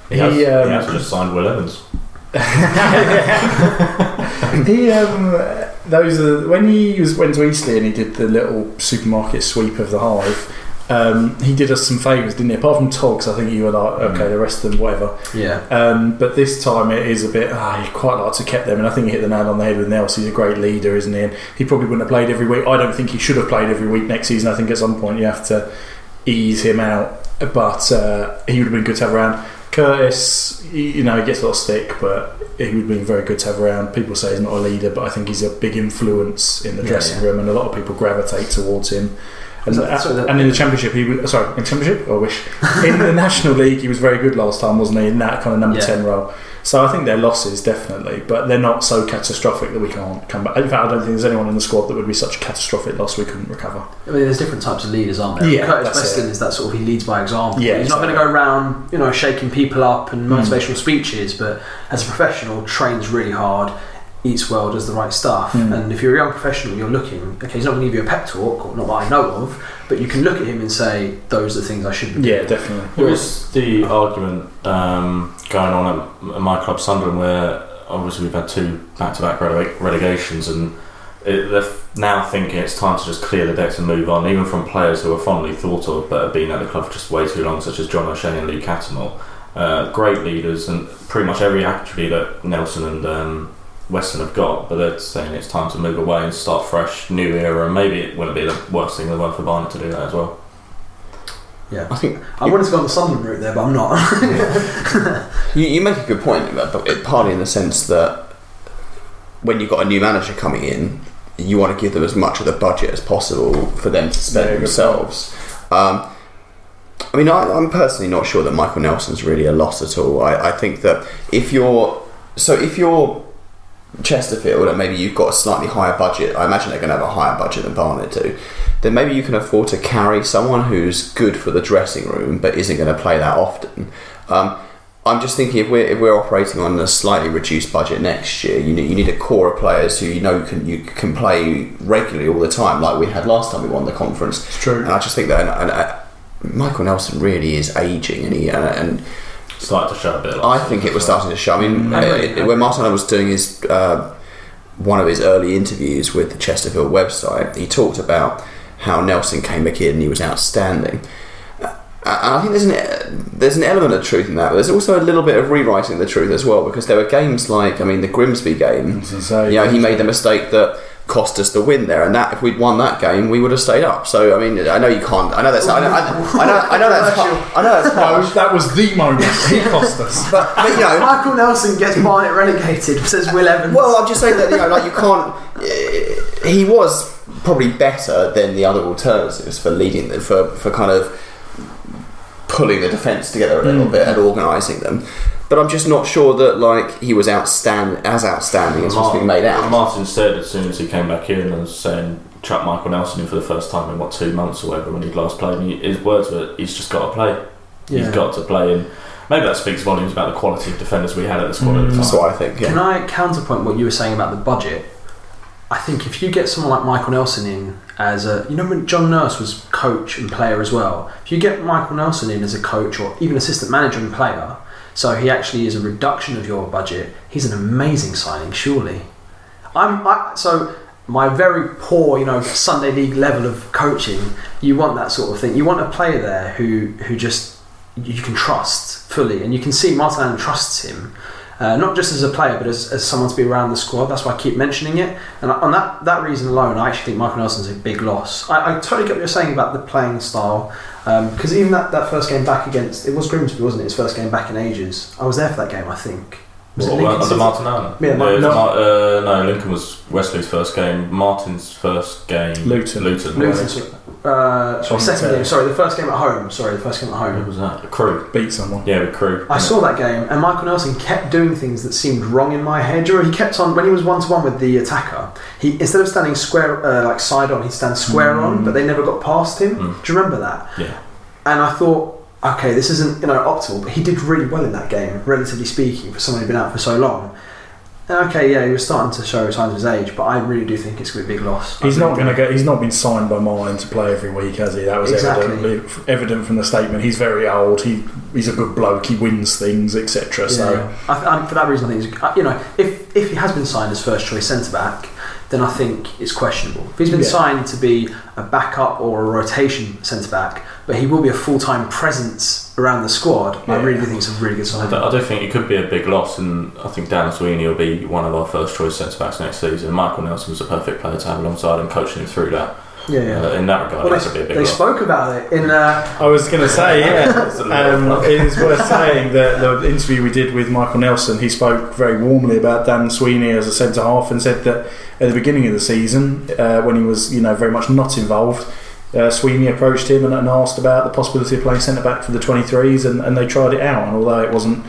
He, has, He, he um, has just signed Will Evans. he um, those are when he was went to Eastleigh and he did the little supermarket sweep of the hive. Um, he did us some favours, didn't he? Apart from Togs, I think you were like, okay, the rest of them, whatever. Yeah. Um, but this time it is a bit. Ah, he quite like to kept them, and I think he hit the nail on the head with Nelson. He's a great leader, isn't he? And he probably wouldn't have played every week. I don't think he should have played every week next season. I think at some point you have to ease him out, but uh, he would have been good to have around. Curtis, you know, he gets a lot of stick, but he would have been very good to have around. People say he's not a leader, but I think he's a big influence in the Yeah, dressing yeah. room, and a lot of people gravitate towards him. And, so that- and in the championship, he was sorry in championship. I wish in the national league he was very good last time, wasn't he? In that kind of number Yeah. ten role. So I think they're losses definitely, but they're not so catastrophic that we can't come back. In fact, I don't think there's anyone in the squad that would be such a catastrophic loss we couldn't recover. I mean, there's different types of leaders, aren't there? Yeah, Curtis Weston is that sort of he leads by example. Yeah, he's not going to go around, you know, shaking people up and Mm. motivational speeches, but as a professional, trains really hard, eats well, does the right stuff. Mm. And if you're a young professional, you're looking. Okay, he's not going to give you a pep talk, or not that I know of, but you can look at him and say, "Those are the things I should be." Yeah, doing." definitely. There is the argument um, going on at, at my club, Sunderland, where obviously we've had two back-to-back relegations, and it, they're now thinking it's time to just clear the decks and move on, even from players who are fondly thought of but have been at the club for just way too long, such as John O'Shea and Luke Cattermole. Uh, great leaders, and pretty much every attribute that Nelson and um, Weston have got, but they're saying it's time to move away and start fresh, new era, and maybe it wouldn't be the worst thing in the world for Barnet to do that as well. Yeah. I think I wanted to go on the Sunderland route there, but I'm not. You, you make a good point, but it, partly in the sense that when you've got a new manager coming in, you want to give them as much of the budget as possible for them to spend Yeah, themselves. Um, I mean, I, I'm personally not sure that Michael Nelson's really a loss at all. I, I think that if you're so if you're Chesterfield and maybe you've got a slightly higher budget, I imagine they're going to have a higher budget than Barnet do. Then maybe you can afford to carry someone who's good for the dressing room but isn't going to play that often. Um, I'm just thinking if we're if we're operating on a slightly reduced budget next year, you need you need a core of players who you know can you can play regularly all the time, like we had last time we won the conference. It's true. And I just think that and, and, uh, Michael Nelson really is aging, and he uh, and Started to show a bit. I think it was well. starting to show. I mean, uh, I agree, it- I when Martin was doing his uh, one of his early interviews with the Chesterfield website, he talked about how Nelson came back in and he was outstanding. Uh, and I think there's an there's an element of truth in that, but there's also a little bit of rewriting the truth as well because there were games like I mean the Grimsby game. As You know, he made the mistake that cost us the win there, and that if we'd won that game, we would have stayed up. So I mean, I know you can't. I know that's. I know. I, I know. I know that's. I know that's No, harsh. that was the moment he cost us. But, but you know, Michael Nelson gets Barnet relegated, says Will Evans. Well, I'm just saying that you know, like you can't. eh, He was probably better than the other alternatives for leading them, for for kind of pulling the defence together a little Mm. bit and organising them. But I'm just not sure that like he was outstanding as outstanding as was being made out. Martin said as soon as he came back in and was saying chuck Michael Nelson in for the first time in what two months or whatever when he'd last played. And he, his words were, "He's just got to play. Yeah. He's got to play." And maybe that speaks volumes about the quality of defenders we had at the squad at the Mm. time. That's what I think. Can I counterpoint what you were saying about the budget? I think if you get someone like Michael Nelson in as a, you know, when John Nurse was coach and player as well. If you get Michael Nelson in as a coach or even assistant manager and player, so he actually is a reduction of your budget. He's an amazing signing, surely. I'm I, so my very poor, you know, Sunday league level of coaching. You want that sort of thing. You want a player there who who just you can trust fully, and you can see Martin trusts him. Uh, not just as a player, but as, as someone to be around the squad. That's why I keep mentioning it. And on that, that reason alone, I actually think Michael Nelson's a big loss. I, I totally get what you're saying about the playing style. Um, because even that, that first game back against, it was Grimsby, wasn't it? His first game back in ages. I was there for that game, I think. Was it What, Lincoln under City? Martin Allen? Yeah, no, Mar- it was no. Mar- uh, no, Lincoln was Wesley's first game. Martin's first game. Luton. Luton. Luton, uh, sorry, second the game. Sorry, the first game at home. Sorry, the first game at home. Who was that? Crew. Beat someone. Yeah, with Crew. I saw that game, and Michael Nelson kept doing things that seemed wrong in my head. Do you remember he kept on when he was one to one with the attacker. He instead of standing square, uh, like side on, he'd stand square on, but they never got past him. Mm. Do you remember that? Yeah. And I thought, okay, this isn't you know optimal, but he did really well in that game, relatively speaking, for someone who'd been out for so long. And okay, yeah, he was starting to show signs of his age, but I really do think it's going to be a big loss. He's not going to get. He's not been signed by mine to play every week, has he? That was Exactly. evident, evident from the statement. He's very old. He he's a good bloke. He wins things, etc. So Yeah. I, I, for that reason, I think he's, uh, you know if if he has been signed as first choice centre back, then I think it's questionable. If he's been Yeah. signed to be a backup or a rotation centre back, but he will be a full time presence around the squad, I really do think it's a really good I signing. do, I do think it could be a big loss, and I think Dan Sweeney will be one of our first choice centre backs next season. Michael Nelson was a perfect player to have alongside and coaching him through that. Yeah, yeah. Uh, in that regard, well, it a they, big they spoke about it in. Uh, I was going to say, yeah. It's Um, it is worth saying that the interview we did with Michael Nelson, he spoke very warmly about Dan Sweeney as a centre half and said that at the beginning of the season, uh, when he was you know very much not involved, uh, Sweeney approached him and, and asked about the possibility of playing centre back for the 23s, and, and they tried it out. And although it wasn't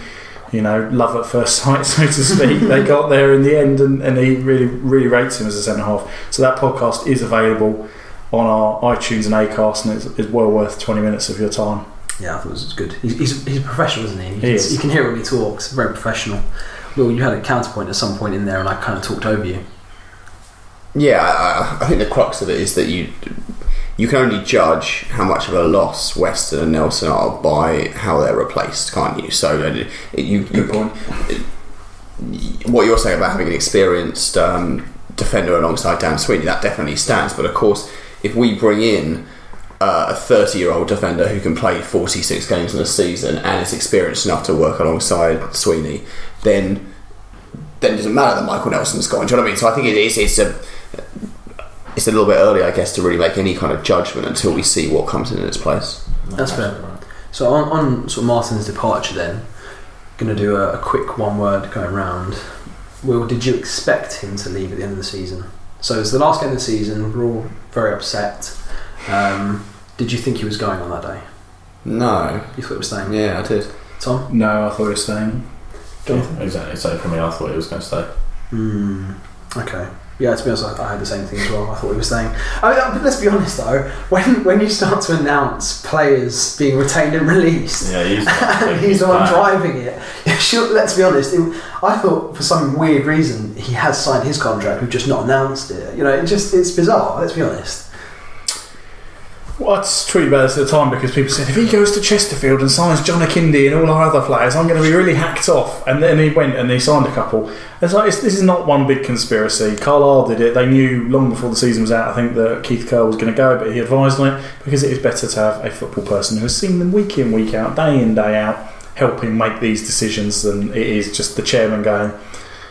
you know love at first sight, so to speak, they got there in the end, and, and he really really rates him as a centre half. So that podcast is available on our iTunes and Acast, and it's, it's well worth 20 minutes of your time. yeah, I thought it was good. He's, he's, he's a professional, isn't he? You, He can, is. you can hear when he talks. Very professional. Well, you had a counterpoint at some point in there, and I kind of talked over you. Yeah, I, I think the crux of it is that you you can only judge how much of a loss Weston and Nelson are by how they're replaced, can't you? So uh, you, Good point. what you're saying about having an experienced um, defender alongside Dan Sweeney, that definitely stands. But of course, if we bring in uh, a 30 year old defender who can play 46 games in a season and is experienced enough to work alongside Sweeney, then then it doesn't matter that Michael Nelson's gone. Do you know what I mean? So I think it is it's a it's a little bit early, I guess, to really make any kind of judgment until we see what comes in its place. That's fair. So on, on sort of Martin's departure, then, going to do a, a quick one word going round. Will, did you expect him to leave at the end of the season? So it's the last game of the season. We're all very upset. Um, did you think he was going on that day? No, You thought he was staying? yeah, I did. Tom, No, I thought he was staying. Jonathan. Exactly. So for me, I thought he was going to stay. Hmm. Okay. Yeah, to be honest, I, I had the same thing as well. I thought he was saying. I mean, let's be honest though. When when you start to announce players being retained and released, Yeah, he's, and he's the one driving it. Sure, let's be honest. It, I thought for some weird reason he has signed his contract. We've just not announced it. You know, it just it's bizarre. Let's be honest. Well, I about this at the time because people said if he goes to Chesterfield and signs John Akinde and all our other players, I'm going to be really hacked off. And then he went and he signed a couple. It's like it's, this is not one big conspiracy. Carlisle did it. They knew long before the season was out. I think that Keith Curle was going to go, but he advised on it because it is better to have a football person who has seen them week in, week out, day in, day out, helping make these decisions than it is just the chairman going.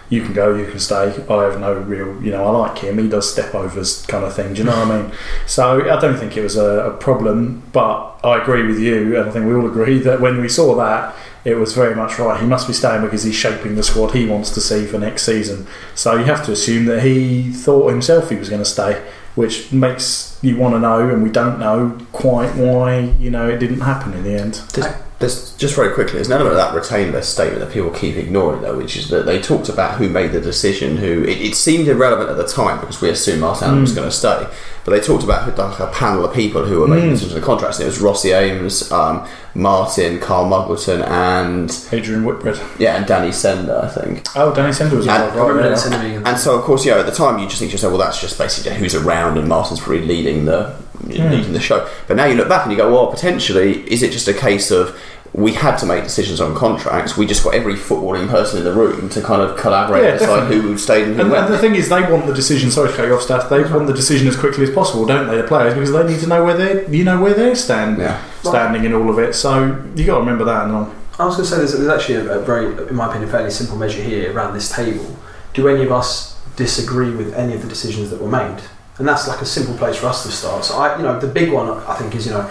You can go, you can stay. I have no real, you know, I like him. He does step overs kind of thing. Do you know what I mean? So I don't think it was a, a problem, but I agree with you, and I think we all agree that when we saw that, it was very much right. He must be staying because he's shaping the squad he wants to see for next season. So you have to assume that he thought himself he was going to stay, which makes you want to know, and we don't know quite why you know it didn't happen in the end. Does, There's just very quickly. There's an element of that retained list statement that people keep ignoring, though, which is that they talked about who made the decision. Who it, it seemed irrelevant at the time because we assumed Martin Allen was going to stay, but they talked about like a panel of people who were making decisions on the contracts. And it was Rossi Eames, um, Martin, Carl Muggleton, and Adrian Whitbread. yeah, and Danny Senda, I think. Oh, Danny Senda was And- involved, I remember right? that yeah. And so, of course, yeah, at the time you just think to yourself, well, that's just basically who's around, and Martin's probably leading the leading hmm. the show. But now you look back and you go, well, potentially, is it just a case of we had to make decisions on contracts? We just got every footballing person in the room to kind of collaborate Yeah, and decide definitely. who stayed and who And, went. and the thing is, they want the decision. Sorry to cut you off, staff. They want the decision as quickly as possible, don't they? The players, because they need to know where they, you know, where they're stand, Yeah. standing in all of it. So you got to remember that. And all. I was going to say there's, there's actually a, a very, in my opinion, fairly simple measure here around this table. Do any of us disagree with any of the decisions that were made? And that's like a simple place for us to start. So I, you know, the big one I think is you know,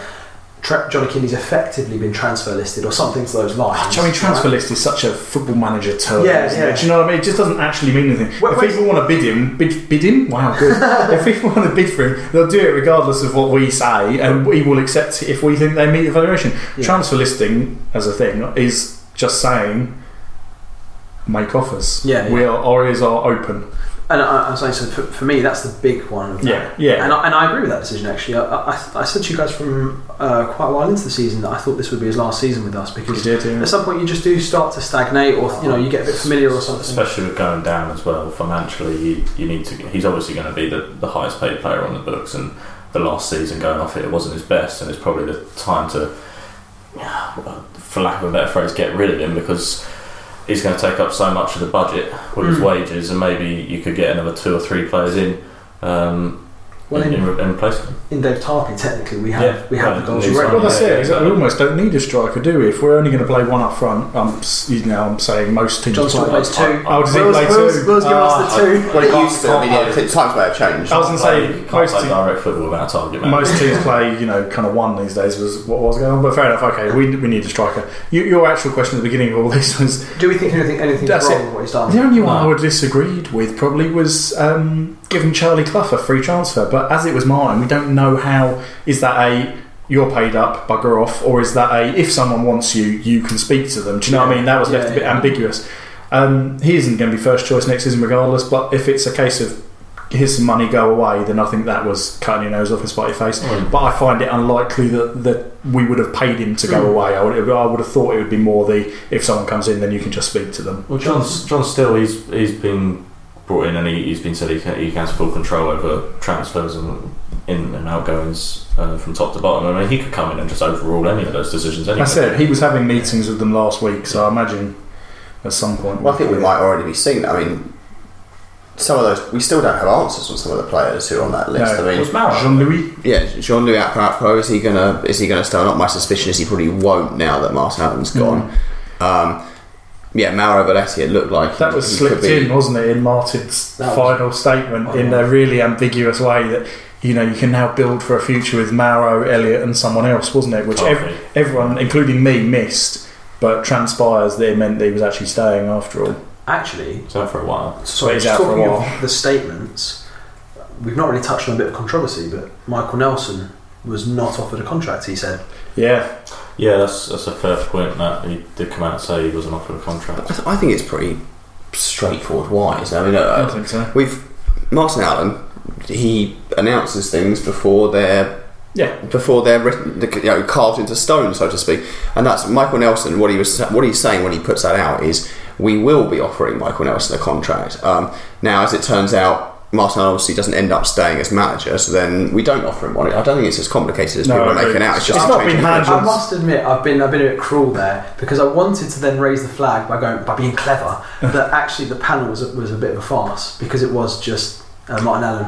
tra- Johnny Kinley's effectively been transfer listed or something to those ah, lines. I mean, transfer right? list is such a football manager term. Yeah, yeah. It? Do you know what I mean? It just doesn't actually mean anything. Where- if where's- people want to bid him, bid, bid him. Wow, good. if people want to bid for him, they'll do it regardless of what we say, and we will accept it if we think they meet the valuation. Yeah. Transfer listing as a thing is just saying make offers. Yeah, we are our ears are open. And I, I was saying, so for, for me, that's the big one. Of that. Yeah, yeah. And I, and I agree with that decision. Actually, I, I, I said to you guys from uh, quite a while into the season that I thought this would be his last season with us because did, yeah. at some point you just do start to stagnate, or you know, you get a bit familiar or something. Especially with going down as well financially, you, you need to. He's obviously going to be the, the highest paid player on the books, and the last season going off it, it wasn't his best, and it's probably the time to, for lack of a better phrase, get rid of him because he's going to take up so much of the budget with his Mm. wages, and maybe you could get another two or three players in. Um, Well, in, in- in, in replacement. in Dave Tarpey, technically, we have Yeah, we have well, the goals he's already. Well, that's Yeah, it. exactly. We almost don't need a striker, do we? If we're only going to play one up front, um, you know, I'm saying most teams John Stewart play. plays two. Oh, does he Will's- play Will's- two? Will's giving us the Ah, two. well, it used to. I mean, can't yeah, times may have changed. I was going to say Can't most teams, direct football without target man. most teams play, you know, kind of one these days. Was what was going on, but fair enough. Okay, we, we need a striker. You, your actual question at the beginning of all this was Do we think anything anything's wrong with what he's done? the only one I would disagreed with probably was um, giving Charlie Clough a free transfer. But as it was mine, we don't know how. Is that a you're paid up, bugger off, or is that a if someone wants you, you can speak to them? Do you know what I mean? That was left Yeah, a bit yeah. ambiguous. Um, he isn't going to be first choice next season, regardless. But if it's a case of here's some money, go away, then I think that was cutting your nose off and spite your face. Mm. But I find it unlikely that, that we would have paid him to go Mm. away. I would, I would have thought it would be more the if someone comes in, then you can just speak to them. Well, John, John Still, he's he's been brought in and he, he's been said he, can, he has full control over transfers and in and outgoings uh, from top to bottom. I mean, he could come in and just overrule any of those decisions anyway. I said he was having meetings with them last week, so I imagine at some point. Well, I think we might already be seeing that. I mean, some of those we still don't have answers on some of the players who are on that list. No. I mean, Was Jean Louis. yeah, Jean Louis Akpro, is he gonna is he gonna stay or not? My suspicion is he probably won't now that Martin Allen's gone. Um, yeah, Mauro Vilhete, it looked like That was he slipped could be- in, wasn't it, in Martin's That was- final statement in a really ambiguous way that you know you can now build for a future with Mauro, Elliot, and someone else, wasn't it? Which ev- everyone, including me, missed, but transpires that it meant that he was actually staying after all. Actually, He's out for a while. sorry, he's just out for a talking while. of the statements, we've not really touched on a bit of controversy, but Michael Nelson was not offered a contract. He said, Yeah, Yeah, that's that's a fair point. That he did come out and say he wasn't offered a contract. I th- I think it's pretty straightforward. Why? I mean, I uh, don't think so. we've Martin Allen. He announces things before they're Yeah, before they're written, you know, carved into stone, so to speak. And that's Michael Nelson. What he was, what he's saying when he puts that out is, we will be offering Michael Nelson a contract. Um, now, as it turns out, Martin obviously doesn't end up staying as manager, so then we don't offer him one. I don't think it's as complicated as No, people are making agree. out. It's just It's not been the- I must admit, I've been I've been a bit cruel there because I wanted to then raise the flag by going by being clever. that actually the panel was a, was a bit of a farce because it was just uh, Martin Allen.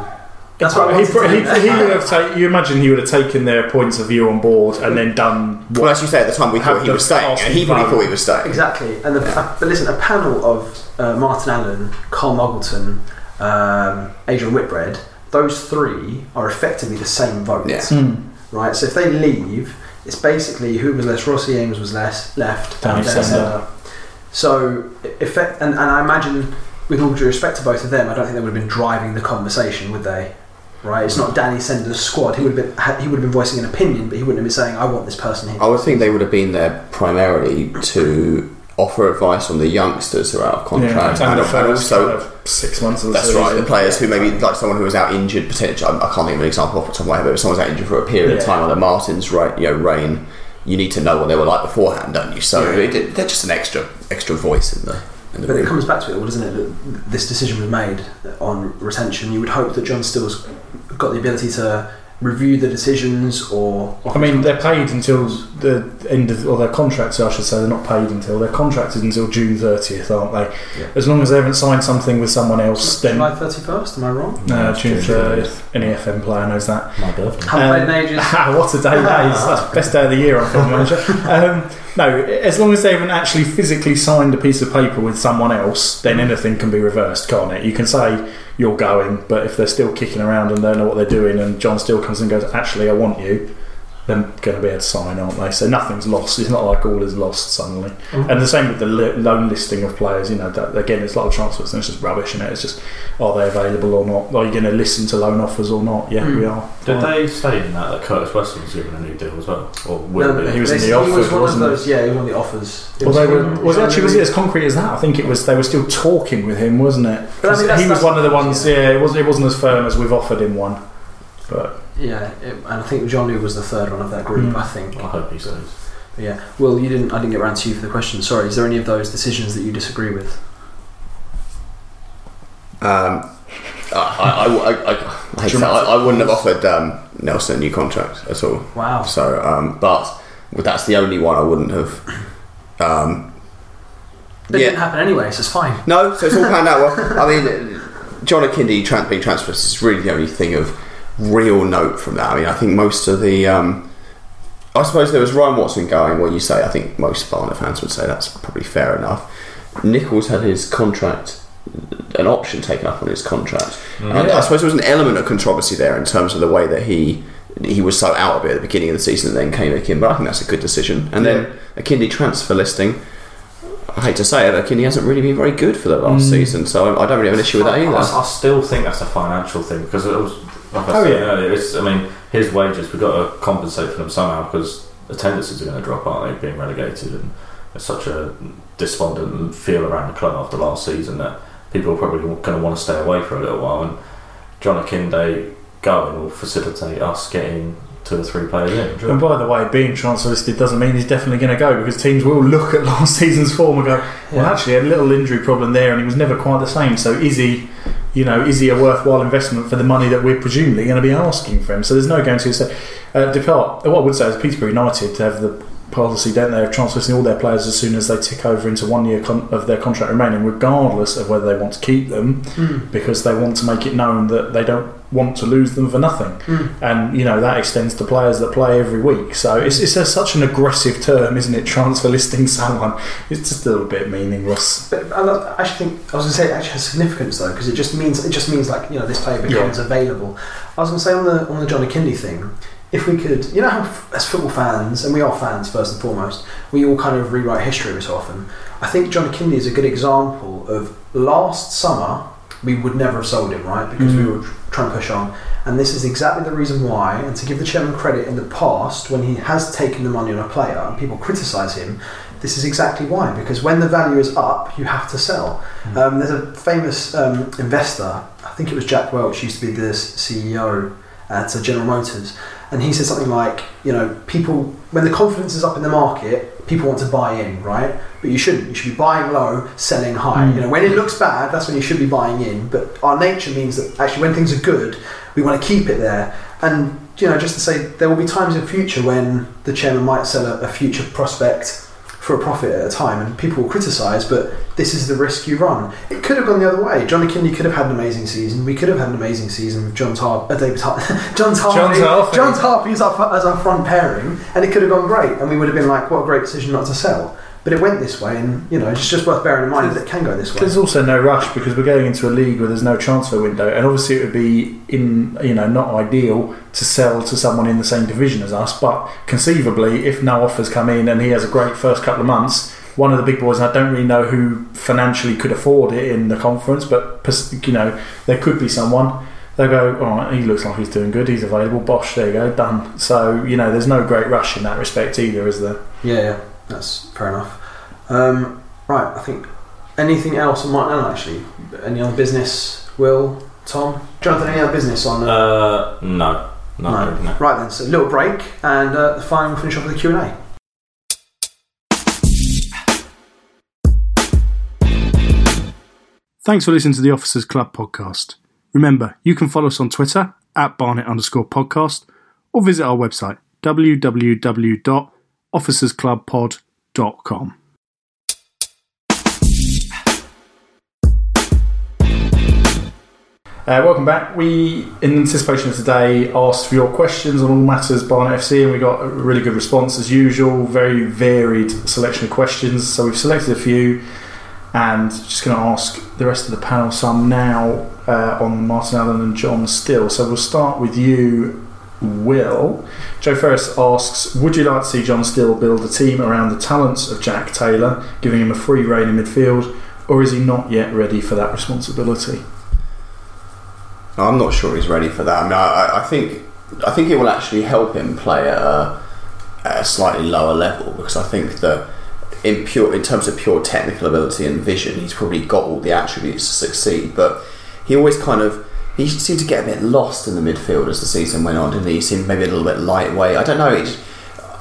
That's what I he, wanted he, he would have taken. You imagine he would have taken their points of view on board and then done Well, as you say, at the time we thought he was staying, and he casting probably thought he was staying. Exactly, and the, uh, but listen, a panel of uh, Martin Allen, Carl Muggleton, um, Adrian Whitbread, those three are effectively the same vote, Yeah. Hmm. right? So if they leave, it's basically who was less. Rossi Eames was less left. Danny Senda. Senda. So effect, and, and I imagine, with all due respect to both of them, I don't think they would have been driving the conversation, would they? right? It's not Danny Senda's squad. He would have been he would have been voicing an opinion, but he wouldn't have been saying, "I want this person here." I would think they would have been there primarily to offer advice on the youngsters who are out of contract, and and, the and also kind of six months of the That's season. right. The players who maybe like someone who was out injured potentially. I I can't think of an example off the top of my head, but if someone's out injured for a period of Yeah. time, like Martin's right, you know, reign, you need to know what they were like beforehand, don't you? So Yeah. it, they're just an extra extra voice in the in the But it comes back to it, all, doesn't it? That this decision was made on retention. You would hope that John Still's got the ability to review the decisions, or I mean, they're paid until the end of, or their contracts, I should say, they're not paid until they're contracted until June 30th, aren't they? Yeah. As long as they haven't signed something with someone else, then July thirty first. Am I wrong? No, it's June June 30th. Any FM player knows that. My birthday. Haven't played Um, in ages. what a day that is. That's the best day of the year on Film Manager. Um, no, as long as they haven't actually physically signed a piece of paper with someone else, then mm. anything can be reversed, can't it? You can say you're going, but if they're still kicking around and don't know what they're doing, and John still comes and goes, actually, I want you, they're going to be able to sign, aren't they? So nothing's lost. It's not like all is lost suddenly. And the same with the li- loan listing of players. You know, that, again, it's a lot of transfers, and it's just rubbish, and it? it's just are they available or not? Are you going to listen to loan offers or not? Yeah, Mm. we are. Did they say in that that Curtis Weston was given a new deal as well? Or will No, be? he was in they- the He was Offered, one of wasn't he? those. Yeah, he was one of the offers. It Well, they were, him, was it actually was it as concrete as that? I think it was. They were still talking with him, wasn't it? I mean, he was one of the ones. yeah. Yeah, it wasn't. It wasn't as firm as we've offered him one. But Yeah, it, and I think John Lew was the third one of that group. Mm. I think. I hope he says. But yeah. Well, you didn't. I didn't get around to you for the question. Sorry. Is there any of those decisions that you disagree with? Um, I, I, I, I, I, hate I, I wouldn't have offered um, Nelson a new contract at all. Wow. So, um, but that's the only one I wouldn't have. Um, That didn't happen anyway, so it's fine. No, so it's all panned out well. I mean, John Akinde tran- being transferred is really the only thing of real note from that. I mean, I think most of the. Um, I suppose there was Ryan Watson going. Well, you say I think most Barnet fans would say that's probably fair enough. Nichols had his contract, an option taken up on his contract. And I suppose there was an element of controversy there in terms of the way that he he was so out of it at the beginning of the season and then came back in. But I think that's a good decision. And then a Kindi transfer listing. I hate to say it, but Kindi hasn't really been very good for the last Mm. season, so I I don't really have an issue with that I, either. I still think that's a financial thing because it was. Like I Oh, said yeah. earlier, it's, I mean, his wages we've got to compensate for them somehow because attendances are going to drop, aren't they? Being relegated and there's such a despondent feel around the club after last season that people are probably going to want to stay away for a little while. And John Akinde going will facilitate us getting two or three players in. and by the way, being transfer listed doesn't mean he's definitely going to go because teams will look at last season's form and go, well, Yeah. actually, had a little injury problem there, and he was never quite the same. So is he? You know, is he a worthwhile investment for the money that we're presumably going to be asking for him? So there's no guarantee. So, uh, depart. What I would say is Peterborough United to have the policy, don't they, of transferring all their players as soon as they tick over into one year con- of their contract remaining, regardless of whether they want to keep them, Mm. because they want to make it known that they don't want to lose them for nothing. Mm. And you know that extends to players that play every week. So it's, it's a, such an aggressive term, isn't it? Transfer listing someone. It's just a little bit meaningless. But I lo- actually think I was going to say it actually has significance though because it just means it just means like you know this player becomes available. I was going to say on the on the Johnny Kindy thing, if we could, you know how as football fans and we are fans first and foremost, we all kind of rewrite history so often. I think Johnny Kindy is a good example of last summer we would never have sold him right because we Mm. were trying to push on, and this is exactly the reason why. And to give the chairman credit in the past when he has taken the money on a player and people criticise him, this is exactly why. Because when the value is up, you have to sell. Um, there's a famous um, investor, I think it was Jack Welch, used to be the CEO at uh, General Motors, and he said something like, you know, people, when the confidence is up in the market, people want to buy in, right? But you shouldn't. You should be buying low, selling high. Mm. You know, when it looks bad, that's when you should be buying in. But our nature means that actually, when things are good, we want to keep it there. And you know, just to say, there will be times in the future when the chairman might sell a, a future prospect for a profit at a time, and people will criticise. But this is the risk you run. It could have gone the other way. Johnny Kinley could have had an amazing season. We could have had an amazing season with John Tar, uh, David Tar, John Tarpey, John Tarpey. John Tarpey as our, as our front pairing, and it could have gone great, and we would have been like, what a great decision not to sell. But it went this way, and you know, it's just worth bearing in mind that it can go this way. There's also no rush because we're going into a league where there's no transfer window, and obviously it would be in you know not ideal to sell to someone in the same division as us. But conceivably, if no offers come in and he has a great first couple of months, one of the big boys, and I don't really know who financially could afford it in the conference, but you know there could be someone. They'll go, all right, he looks like he's doing good, he's available, bosh, there you go, done. So, you know, there's no great rush in that respect either, is there? Yeah, yeah, that's fair enough. Um, right, I think anything else on Martin Allen actually? Any other business? Will, Tom, Jonathan? Any other business on? Uh, Uh, no, no, No. no. right then, so a little break, and uh, finally we'll finish off with the Q and A. Thanks for listening to the Officers Club podcast. Remember, you can follow us on Twitter at Barnet underscore podcast or visit our website www.officersclubpod.com. Uh, welcome back. We, in anticipation of today, asked for your questions on all matters Barnet FC, and we got a really good response as usual. Very varied selection of questions. So we've selected a few, and just going to ask the rest of the panel some now uh, on Martin Allen and John Still. So we'll start with you, Will. Joe Ferris asks, would you like to see John Still build a team around the talents of Jack Taylor, giving him a free rein in midfield, or is he not yet ready for that responsibility? I'm not sure he's ready for that. I mean, I, I think I think it will actually help him play at a, at a slightly lower level because I think that in pure in terms of pure technical ability and vision, he's probably got all the attributes to succeed. But he always kind of he seemed to get a bit lost in the midfield as the season went on, didn't he? He seemed maybe a little bit lightweight. I don't know.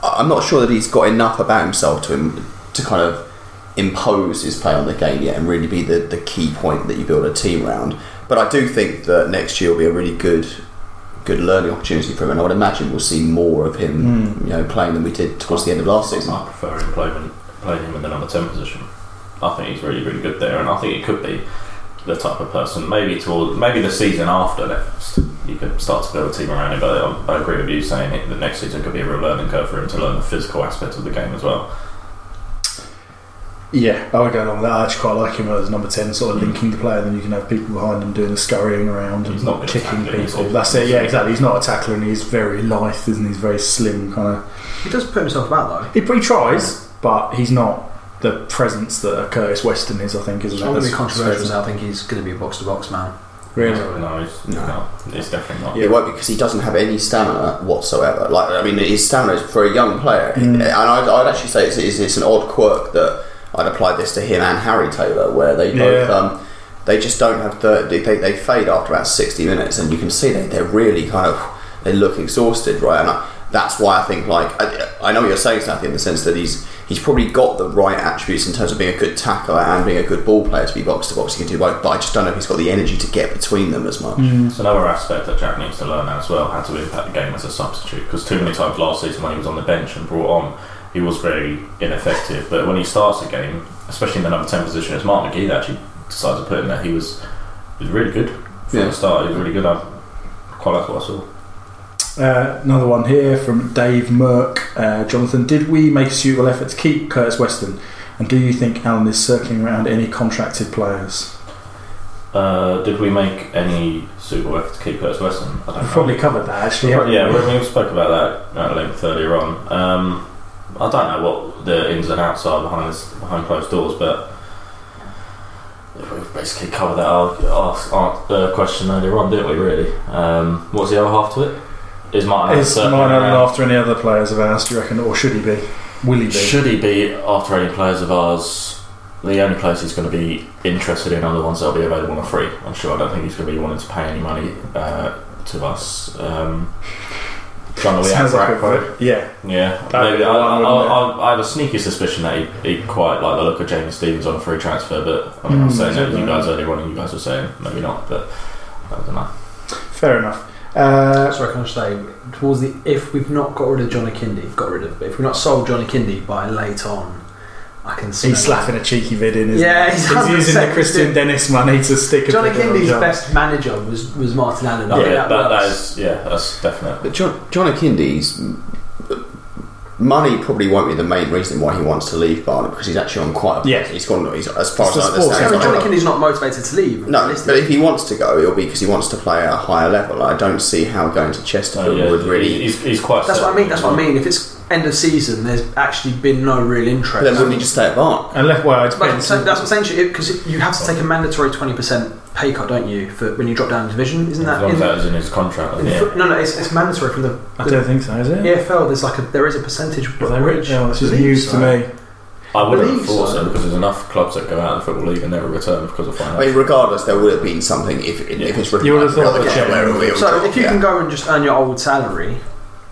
I'm not sure that he's got enough about himself to him to kind of impose his play on the game yet and really be the, the key point that you build a team around. But I do think that next year will be a really good good learning opportunity for him, and I would imagine we'll see more of him, hmm. you know, playing than we did towards the end of last season. I prefer him playing, playing him in the number 10 position. I think he's really, really good there, and I think it could be the type of person, maybe toward, maybe the season after next, you could start to build a team around him. But I, I agree with you saying it, that next season could be a real learning curve for him to learn the physical aspect of the game as well. Yeah, I would go along with that. I actually quite like him as number 10, sort of linking the player, then you can have people behind him doing the scurrying around He's and not kicking people. That's it, yeah, exactly. He's not a tackler and he's very lithe, isn't he? He's very slim, kind of. He does put himself about though. He, he tries, but he's not the presence that a Curtis Weston is, I think, isn't It's it? not going to be That's- controversial. so I think he's going to be a box to box man. Really? No, he's, No. no. he's definitely not. It won't because he doesn't have any stamina whatsoever. Like I mean, his stamina is for a young player, mm. and I'd, I'd actually say it's, it's, it's an odd quirk that I'd apply this to him and Harry Taylor, where they both Yeah. um, they just don't have the they, they, they fade after about sixty minutes, and you can see they they're really kind of they look exhausted, right? And I, that's why I think like I, I know what you're saying, Snappy, in the sense that he's he's probably got the right attributes in terms of being a good tackler and being a good ball player to be box to box. He can do both, but I just don't know if he's got the energy to get between them as much. It's another aspect that Jack needs to learn as well, how to impact the game as a substitute. Because too many times last season when he was on the bench and brought on, he was very ineffective. But when he starts a game, especially in the number 10 position, as Mark McGhee that actually decided to put in there, he was, he was really good from Yeah. the start. He was really good. I quite like what I saw. Uh, another one here from Dave Merck. Uh, Jonathan, did we make a suitable effort to keep Curtis Weston? And do you think Allen is circling around any contracted players? Uh, did we make any suitable effort to keep Curtis Weston? I don't We've know. probably covered that actually. haven't yeah, we? we, we spoke about that at length earlier on. Um, I don't know what the ins and outs are behind this, behind closed doors, but we've basically covered that our, our, our uh, question earlier on, didn't we? Really? Um, what's the other half to it? Is Martin Is Martin Allen after any other players of ours, do you reckon? Or should he be? Will he be? Should he be after any players of ours? The only players he's going to be interested in are the ones that will be available on a free. I'm sure. I don't think he's going to be wanting to pay any money uh, to us. Um, John, are we Sounds out like a for it? Yeah. Yeah, That'd maybe. be I, the I, one, wouldn't I, I have a sneaky suspicion that he, he quite like the look of James Stevens on a free transfer, but I mean, I'm Mm, saying that yeah. you guys earlier on, and you guys were saying maybe not, but I don't know. Fair enough. Uh, Sorry, can I can say towards the if we've not got rid of Johnny Kindy, got rid of. But if we've not sold Johnny Kindy by late on, I can see he's slapping a cheeky vid in, isn't Yeah, he? he's he's using 100% the Kristian Dennis money to stick a Johnny bit on Kindy's John. best manager was was Martin Allen. I Yeah, think that, that works. is yeah, that's definite. But John, John Akinde's money probably won't be the main reason why he wants to leave Barnet because he's actually on quite. A, Yeah. he's gone. He's, as far It's as I the sports understand, I mean, he's Johnny on- Kindy's not motivated to leave. No, realistically. but if he wants to go, it'll be because he wants to play at a higher level. I don't see how going to Chesterfield oh, yeah, would really. he's, he's quite. That's what I mean. That's what I mean. If it's end of season, there's actually been no real interest. But then wouldn't he just stay at Barn? Unless, well, it But depends. so that's what I'm saying because you have to take a mandatory twenty percent pay cut, don't you, for when you drop down a division? Isn't As that? long as In, that was in his contract. In think. fo- no, no, it's, it's mandatory from the, I the don't think so, is it? EFL. There's like a there is a percentage. Have they written? which- Oh, this is believe news to me. I wouldn't have thought so. so because there's enough clubs that go out of the football league and never return because of I finance. mean, regardless, there would have been something if, if it's written You would have like thought relegation that, where it will So if you yeah. can go and just earn your old salary,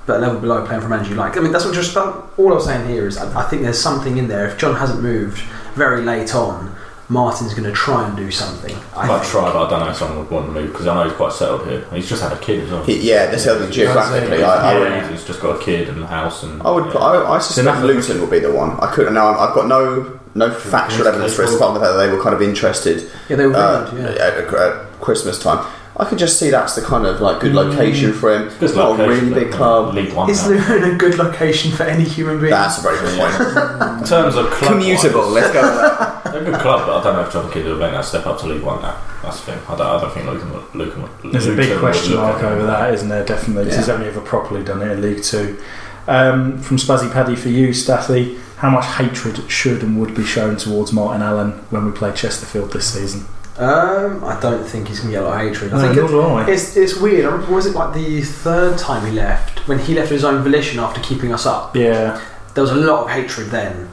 but a level below playing for a manager you like, I mean that's what just all I was saying here is I, I think there's something in there. If John hasn't moved very late on, Martin's going to try and do something. I I might think. try, but I don't know if someone would want to move because I know he's quite settled here. He's just had a kid as well. He- yeah, they're selling geographically. I, I, would, yeah, he's just got a kid and a house and. I would. I, I suspect Luton will be the one. I couldn't. Now I've got no no factual evidence for it, apart from the fact that they were kind of interested Yeah, they were uh, good. Yeah. at, at Christmas time. I can just see that's the kind of like good location for him. Good It's not a location, really big but, club. League One. Is now. Luton a good location for any human being? That's a very good point. In terms of club Commutable. Let's go. With that. They're a good club, but I don't know if John Kidd will make that step up to League One now. That's the thing. I don't, I don't think Luton would. Luton would There's a big Luton question look mark at him. over that, isn't there? Definitely, 'cause he's only ever properly done it in League Two. Um, from Spazzy Paddy for you, Staffy, how much hatred should and would be shown towards Martin Allen when we play Chesterfield this season? Um, I don't think he's going to get a lot of hatred. I No, think nor it, do I. it's it's weird. I remember, was it like the third time he left when he left of his own volition after keeping us up? Yeah, There was a lot of hatred then,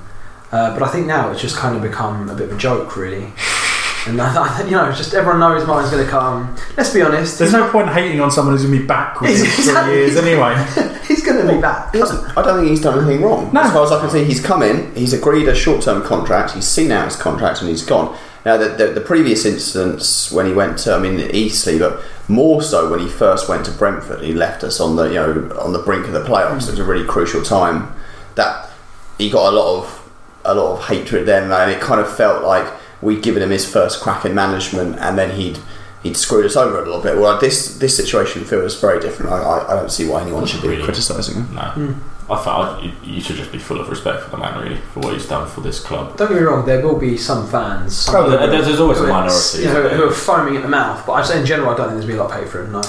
uh, but I think now it's just kind of become a bit of a joke, really. And I, I, you know, just everyone knows Martin's going to come. Let's be honest. there's no point hating on someone who's going to be back within three Exactly. years anyway. he's going to be back. He hasn't- I don't think he's done anything wrong. No. As far as I can see, he's come in, he's agreed a short term contract, he's seen out his contract, and he's gone. Now, the, the, the previous incidents when he went to, I mean, Eastleigh, but more so when he first went to Brentford, he left us on the, you know, on the brink of the playoffs. It was a really crucial time. That he got a lot of, a lot of hatred then, and it kind of felt like we'd given him his first crack in management, and then he'd. He'd screwed us over a little bit. Well, this this situation feels very different. I, I, I don't see why anyone should be Really? criticising him. No, Hmm. I thought you, you should just be full of respect for the man, really, for what he's done for this club. Don't get me wrong. There will be some fans. Some Oh, there- there's- there's always a minority, you know, who are foaming at the mouth. But I say in general, I don't think there's going to be a lot paid for him. No.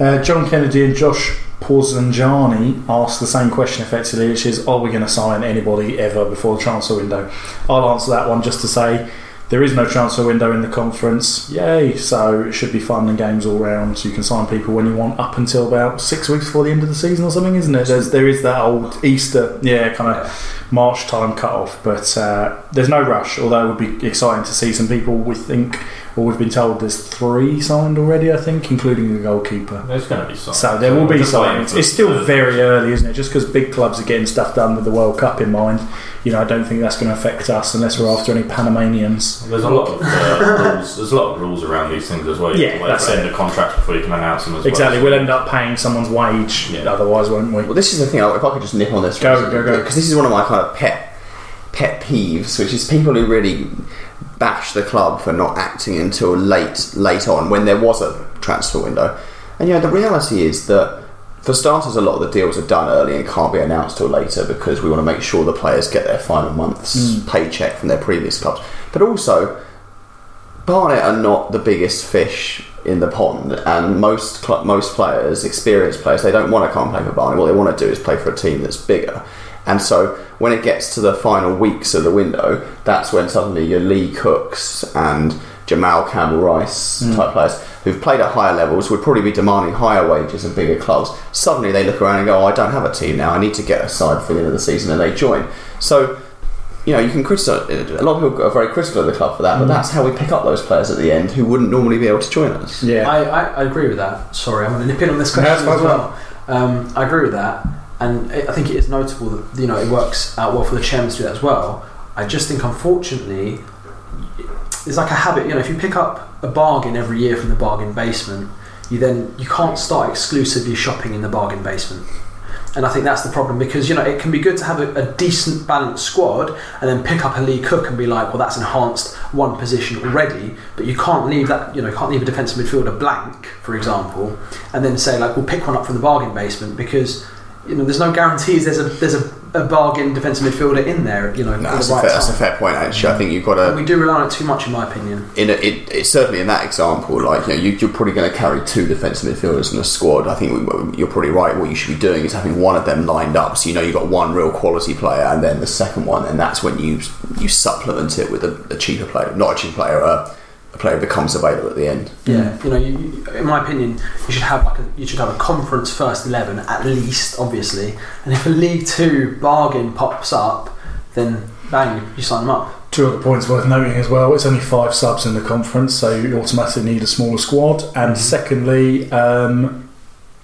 Uh, John Kennedy and Josh Porzanjani asked the same question effectively, which is, are we going to sign anybody ever before the transfer window? I'll answer that one just to say there is no transfer window in the conference. Yay! So it should be fun and games all round. So you can sign people when you want up until about six weeks before the end of the season or something, isn't it? There's, there is that old Easter, yeah, kind of March time cut off, but uh, there's no rush. Although it would be exciting to see some people. We think, or we've been told, there's three signed already. I think, including the goalkeeper. There's going to be some. So there will be waiting It's still very early, isn't it? Just because big clubs are getting stuff done with the World Cup in mind, you know, I don't think that's going to affect us unless we're after any Panamanians. There's a lot of uh, rules. There's a lot of rules around these things as well. You Yeah, have to wait that's for it. end of contracts before you can announce them as Exactly, well. we'll end up paying someone's wage Yeah. otherwise, won't we? Well, this is the thing. If I could just nip on this, Go, go, go. Because this is one of my kind of pet pet peeves, which is people who really bash the club for not acting until late late on when there was a transfer window. And you know, the reality is that for starters, a lot of the deals are done early and can't be announced till later because we want to make sure the players get their final month's mm. paycheck from their previous clubs. But also, Barnet are not the biggest fish in the pond, and most cl- most players, experienced players, they don't want to come and play for Barnet. What they want to do is play for a team that's bigger. And so, when it gets to the final weeks of the window, that's when suddenly your Lee Cooks and Jamal Campbell Ryce hmm. type players who've played at higher levels would probably be demanding higher wages and bigger clubs. Suddenly, they look around and go, oh, "I don't have a team now. I need to get a side for the end of the season," and they join. So you know, you can criticise. A lot of people are very critical of the club for that, but hmm. that's how we pick up those players at the end who wouldn't normally be able to join us. Yeah. I, I, I agree with that. Sorry, I'm going to nip in on this question it's as well. Um, I agree with that, and I I think it is notable that you know it works out well for the chairman to do that as well. I just think, unfortunately, it's like a habit. You know, if you pick up a bargain every year from the bargain basement, you then you can't start exclusively shopping in the bargain basement. And I think that's the problem because you know it can be good to have a, a decent balanced squad and then pick up a Lee Cook and be like, well, that's enhanced one position already. But you can't leave that you know can't leave a defensive midfielder blank, for example, and then say like we'll pick one up from the bargain basement because you know there's no guarantees there's a there's a a bargain defensive midfielder in there. You know, No, that's, the a fair, that's a fair point. Actually, I mm. think you've got And to. we do rely on it too much, in my opinion. in a, it, it's certainly in that example, like you know, you, you're probably going to carry two defensive midfielders in a squad. I think we- you're probably right. What you should be doing is having one of them lined up, so you know you've got one real quality player, and then the second one, and that's when you you supplement it with a, a cheaper player, not a cheaper player, a, a player becomes available at the end. Yeah, you know, you, you- in my opinion, you should have like a, you should have a conference first eleven at least, obviously. And if a League Two bargain pops up, then bang, you sign them up. Two other points worth noting as well. It's only five subs in the conference, so you automatically need a smaller squad. And secondly, um,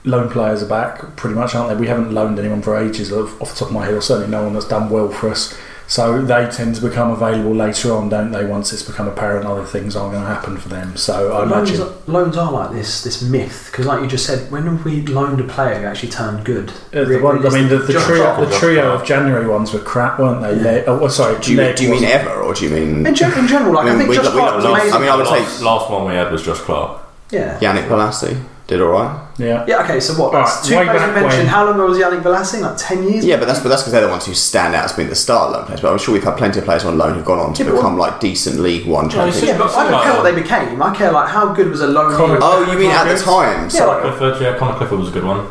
loan players are back pretty much, aren't they? We haven't loaned anyone for ages, off off the top of my head, or certainly no one that's done well for us. So they tend to become available later on, don't they? Once it's become apparent other things aren't going to happen for them. So I loans, imagine are, loans are like this this myth because, like you just said, when have we loaned a player who actually turned good? Uh, the one, I mean, the, the Josh trio, the trio of January ones were crap, weren't they? Yeah. Le- oh, sorry, Do you, do you mean ever, or do you mean In, gen- in general, like I I, mean, think we- Josh we- Clarke was last- amazing. I mean, I would last, say- last one we had was Josh Clarke. yeah. Yannick Bolasie did all right? Yeah. Yeah, okay, so what? Alright, That's two way players you back mentioned. when- How long ago was Yannick Velasquez? Like 10 years? Yeah, but that's but that's because they're the ones who stand out as being the star loan players. But I'm sure we've had plenty of players on loan who've gone on to Yeah, but become like decent League One No, champions. Yeah, but I don't care what they became. I care like how good was a loan. Connor- Oh, you mean at the time? Yeah, Sorry. like- Clifford, yeah, Connor Clifford was a good one.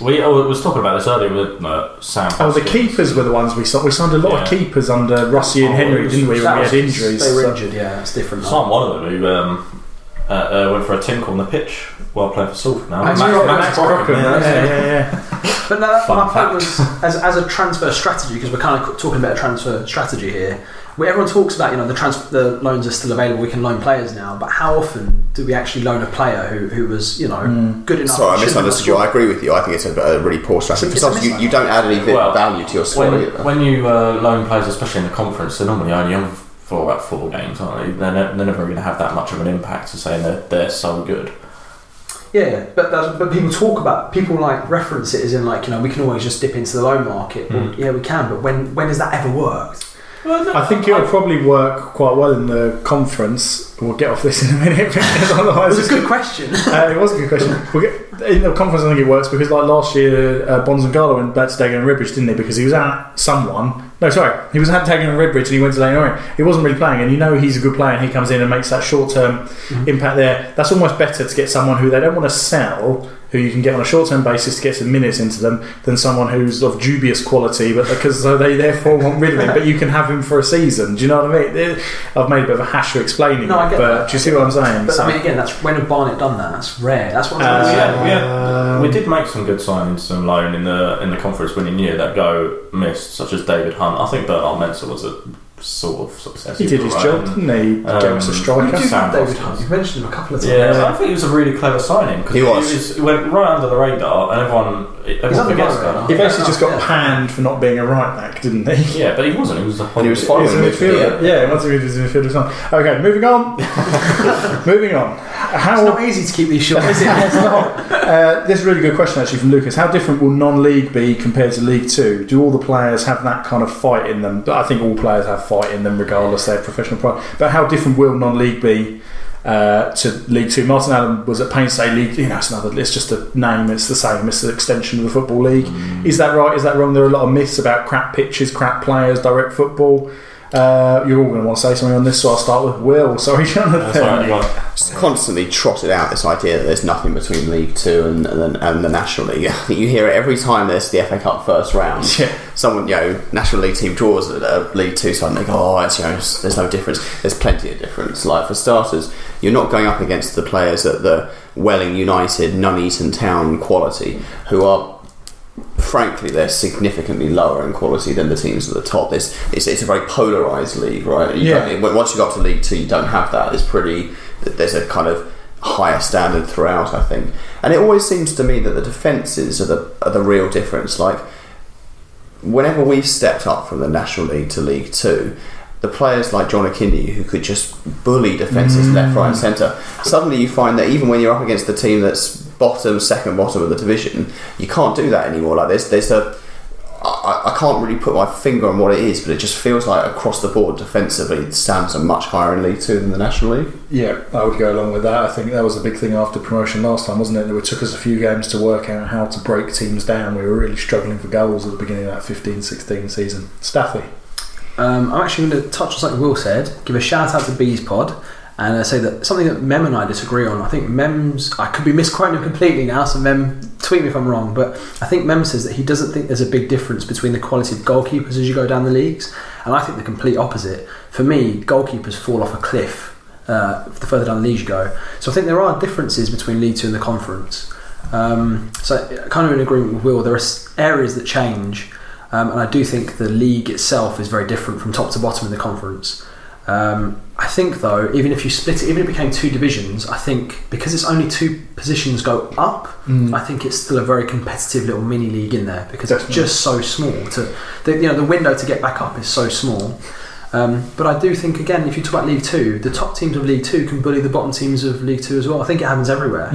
We oh, was talking about this earlier with uh, Sam. Oh, the Hoskins. keepers were the ones we signed. We signed a lot of Yeah. keepers under Rossi and Oh, Henry, it was- didn't we, when That we was- had injuries? They were So- injured, yeah, it's different. Sam, one of them who um, uh, uh, went for a tinkle on the pitch while playing for Salford now. Max Max, Crocombe, Max Crocombe, Crocombe, yeah, yeah, yeah. yeah, yeah. But no, that, Fun my point was as, as a transfer strategy because we're kind of talking about a transfer strategy here. Where everyone talks about, you know, the trans- the loans are still available. We can loan players now, but how often do we actually loan a player who, who was, you know, Mm. good enough? Sorry, I and shouldn't have misunderstood you. I agree with you. I think it's a, a really poor strategy. It's a Because you, you don't add any Well, value to your squad when, when you uh, loan players, especially in the conference, they're normally only on for about four games, aren't they? They're, ne- they're never going to have that much of an impact to say they're, they're so good. Yeah, but but people talk about people like reference it as in like you know we can always just dip into the loan market. Well, Mm. yeah, we can, but when when has that ever worked? I think it'll probably work quite well in the conference. We'll get off this in a minute because It was a good question. Uh, it was a good question. We'll get, in the conference, I think it works because, like last year, uh, Bonzangalo went back to Dagen and Redbridge, didn't they? Because he was at someone. No, sorry, he was Dagen and Redbridge, and he went to Leyton Orient. He wasn't really playing, and you know he's a good player, and he comes in and makes that short-term mm-hmm. impact there. That's almost better to get someone who they don't want to sell, who you can get on a short-term basis to get some minutes into them, than someone who's of dubious quality, but because so they therefore want rid of him. But you can have him for a season. Do you know what I mean? I've made a bit of a hash of explaining No, I it, get but that. do you see what I'm saying? But So- I mean, again, that's when have Barnet done that? That's rare. That's what I'm Uh, saying. yeah, yeah. Um, we did make some good signings on loan in the in the conference winning year that go missed, such as David Hunt. I think Bernard Mensah was a sort of success. He did his right? job, didn't he? He Um, gave us a striker. do Sam David Hunt. You've mentioned him a couple of times. Yeah, I think he was a really clever signing because He was. he went right under the radar, and everyone everyone under forgets my radar. He basically just got Yeah. panned for not being a right back, didn't he? Yeah, but he wasn't. He was a And he was He was a midfielder. midfielder. Yeah, once he was a midfielder. as. Okay, moving on. moving on. How It's not easy to keep these short, is it? it's not. Uh, this is a really good question actually from Lucas. How different will non-league be compared to League Two? Do all the players have that kind of fight in them? I think all players have fight in them, regardless of their professional pride. But how different will non-league be uh, to League Two? Martin Allen was at to say League. You know, it's another. It's just a name. It's the same. It's an extension of the football league. Is that right? Is that wrong? There are a lot of myths about crap pitches, crap players, direct football. Uh, you're all going to want to say something on this, so I'll start with Will. Sorry, Jonathan. That's all right, you want- constantly trotted out this idea that there's nothing between League Two and, and, the, and the National League. You hear it every time there's the FA Cup first round. Yeah. Someone, you know, National League team draws at a League Two side and they go, oh, it's, you know, there's no difference. There's plenty of difference. Like, for starters, you're not going up against the players at the Welling United, Nuneaton Town quality, who are frankly, they're significantly lower in quality than the teams at the top. It's, it's, it's a very polarised league, right? You Yeah. once you got to League Two, you don't have that. It's pretty. There's a kind of higher standard throughout, I think. And it always seems to me that the defences are the are the real difference. Like whenever we've stepped up from the National League to League Two. The players like John Akinde, who could just bully defences left, right, and mm. centre, suddenly you find that even when you're up against the team that's bottom, second bottom of the division, you can't do that anymore. Like there's there's a I, I can't really put my finger on what it is, but it just feels like across the board defensively, the standards are much higher in League Two than the National League. Yeah, I would go along with that. I think that was a big thing after promotion last time, wasn't it? It took us a few games to work out how to break teams down. We were really struggling for goals at the beginning of that 15 16 season. Staffy. Um, I'm actually going to touch on something Will said, give a shout out to Bees Pod, and I say that something that Mem and I disagree on. I think Mem's, I could be misquoting him completely now, so Mem, tweet me if I'm wrong, but I think Mem says that he doesn't think there's a big difference between the quality of goalkeepers as you go down the leagues, and I think the complete opposite. For me, goalkeepers fall off a cliff uh, the further down the league you go. So I think there are differences between League Two and the Conference. Um, so kind of in agreement with Will, there are areas that change, um, and I do think the league itself is very different from top to bottom in the conference. Um, I think though, even if you split it, even if it became two divisions, I think because it's only two positions go up, mm. I think it's still a very competitive little mini league in there because Definitely. it's just so small. To the, you know the window to get back up is so small. Um, but I do think again, if you talk about League Two, the top teams of League Two can bully the bottom teams of League Two as well. I think it happens everywhere.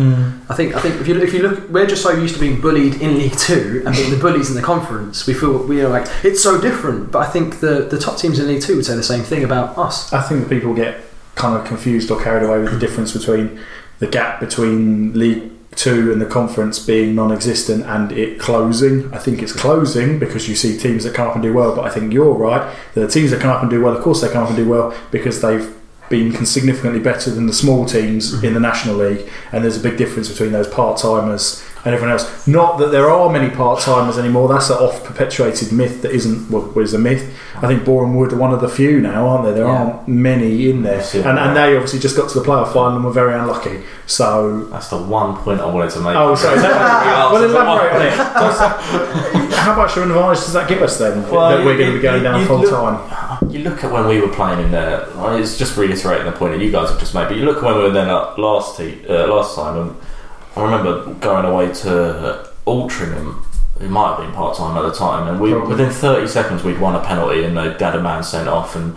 I think I think if you if you look, we're just so used to being bullied in League Two and being the bullies in the conference. We feel we are like it's so different. But I think the the top teams in League Two would say the same thing about us. I think that people get kind of confused or carried away with the difference between the gap between League Two and the conference being non-existent and it closing. I think it's closing because you see teams that come up and do well. But I think you're right. The teams that come up and do well, of course, they come up and do well because they've been significantly better than the small teams mm-hmm. in the National League. And there's a big difference between those part timers and everyone else. Not that there are many part timers anymore. That's an oft perpetuated myth that isn't well, is a myth. I think Boreham Wood are one of the few now, aren't there? There Yeah. aren't many in there, and, and they obviously just got to the playoff final and were very unlucky. So. That's the one point I wanted to make. Oh, sorry. Well, That's the one elaborate on it. Does- how much of an advantage does that give us then? Well, that we're going to be going you- down full look- time. You look at when we were playing in there. It's just reiterating the point that you guys have just made. But you look at when we were then last te- uh, last time, and I remember going away to Altrincham. It might have been part time at the time, and we Probably. within thirty seconds we'd won a penalty and they'd had a man sent off, and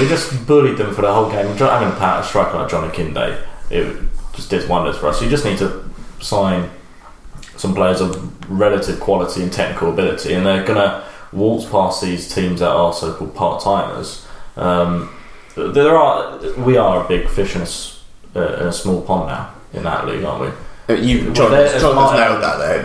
we just bullied them for the whole game. Having a pa- a striker like John Akinde, it just did wonders for us. You just need to sign some players of relative quality and technical ability, and they're gonna waltz past these teams that are so-called part-timers. Um, there are we are a big fish in a, uh, in a small pond now in that league, aren't we? Uh, You, John, there- John has nailed that there.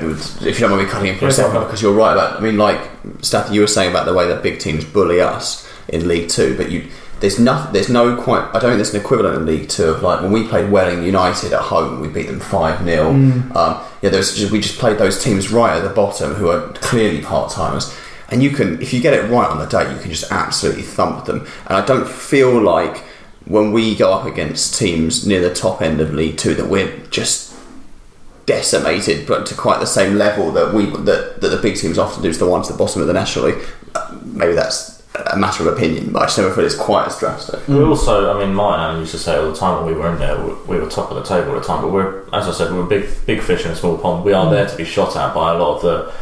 If you don't mind me cutting in for a second, because you're right about. I mean, like Staffy, you were saying about the way that big teams bully us in League Two, but you there's no there's no quite. I don't think there's an equivalent in League Two of like when we played Welling United at home, we beat them five 0 Mm. um, Yeah, there's just, we just played those teams right at the bottom who are clearly part timers. And you can, if you get it right on the day, you can just absolutely thump them. And I don't feel like when we go up against teams near the top end of League Two that we're just decimated, but to quite the same level that we that, that the big teams often do to the ones at the bottom of the National League. Uh, Maybe that's a matter of opinion, but I just never feel it's quite as drastic. We also, I mean, Martin and I used to say all the time when we were in there, we we were top of the table all the time. But we're, as I said, we're big, big fish in a small pond. We are there to be shot at by a lot of the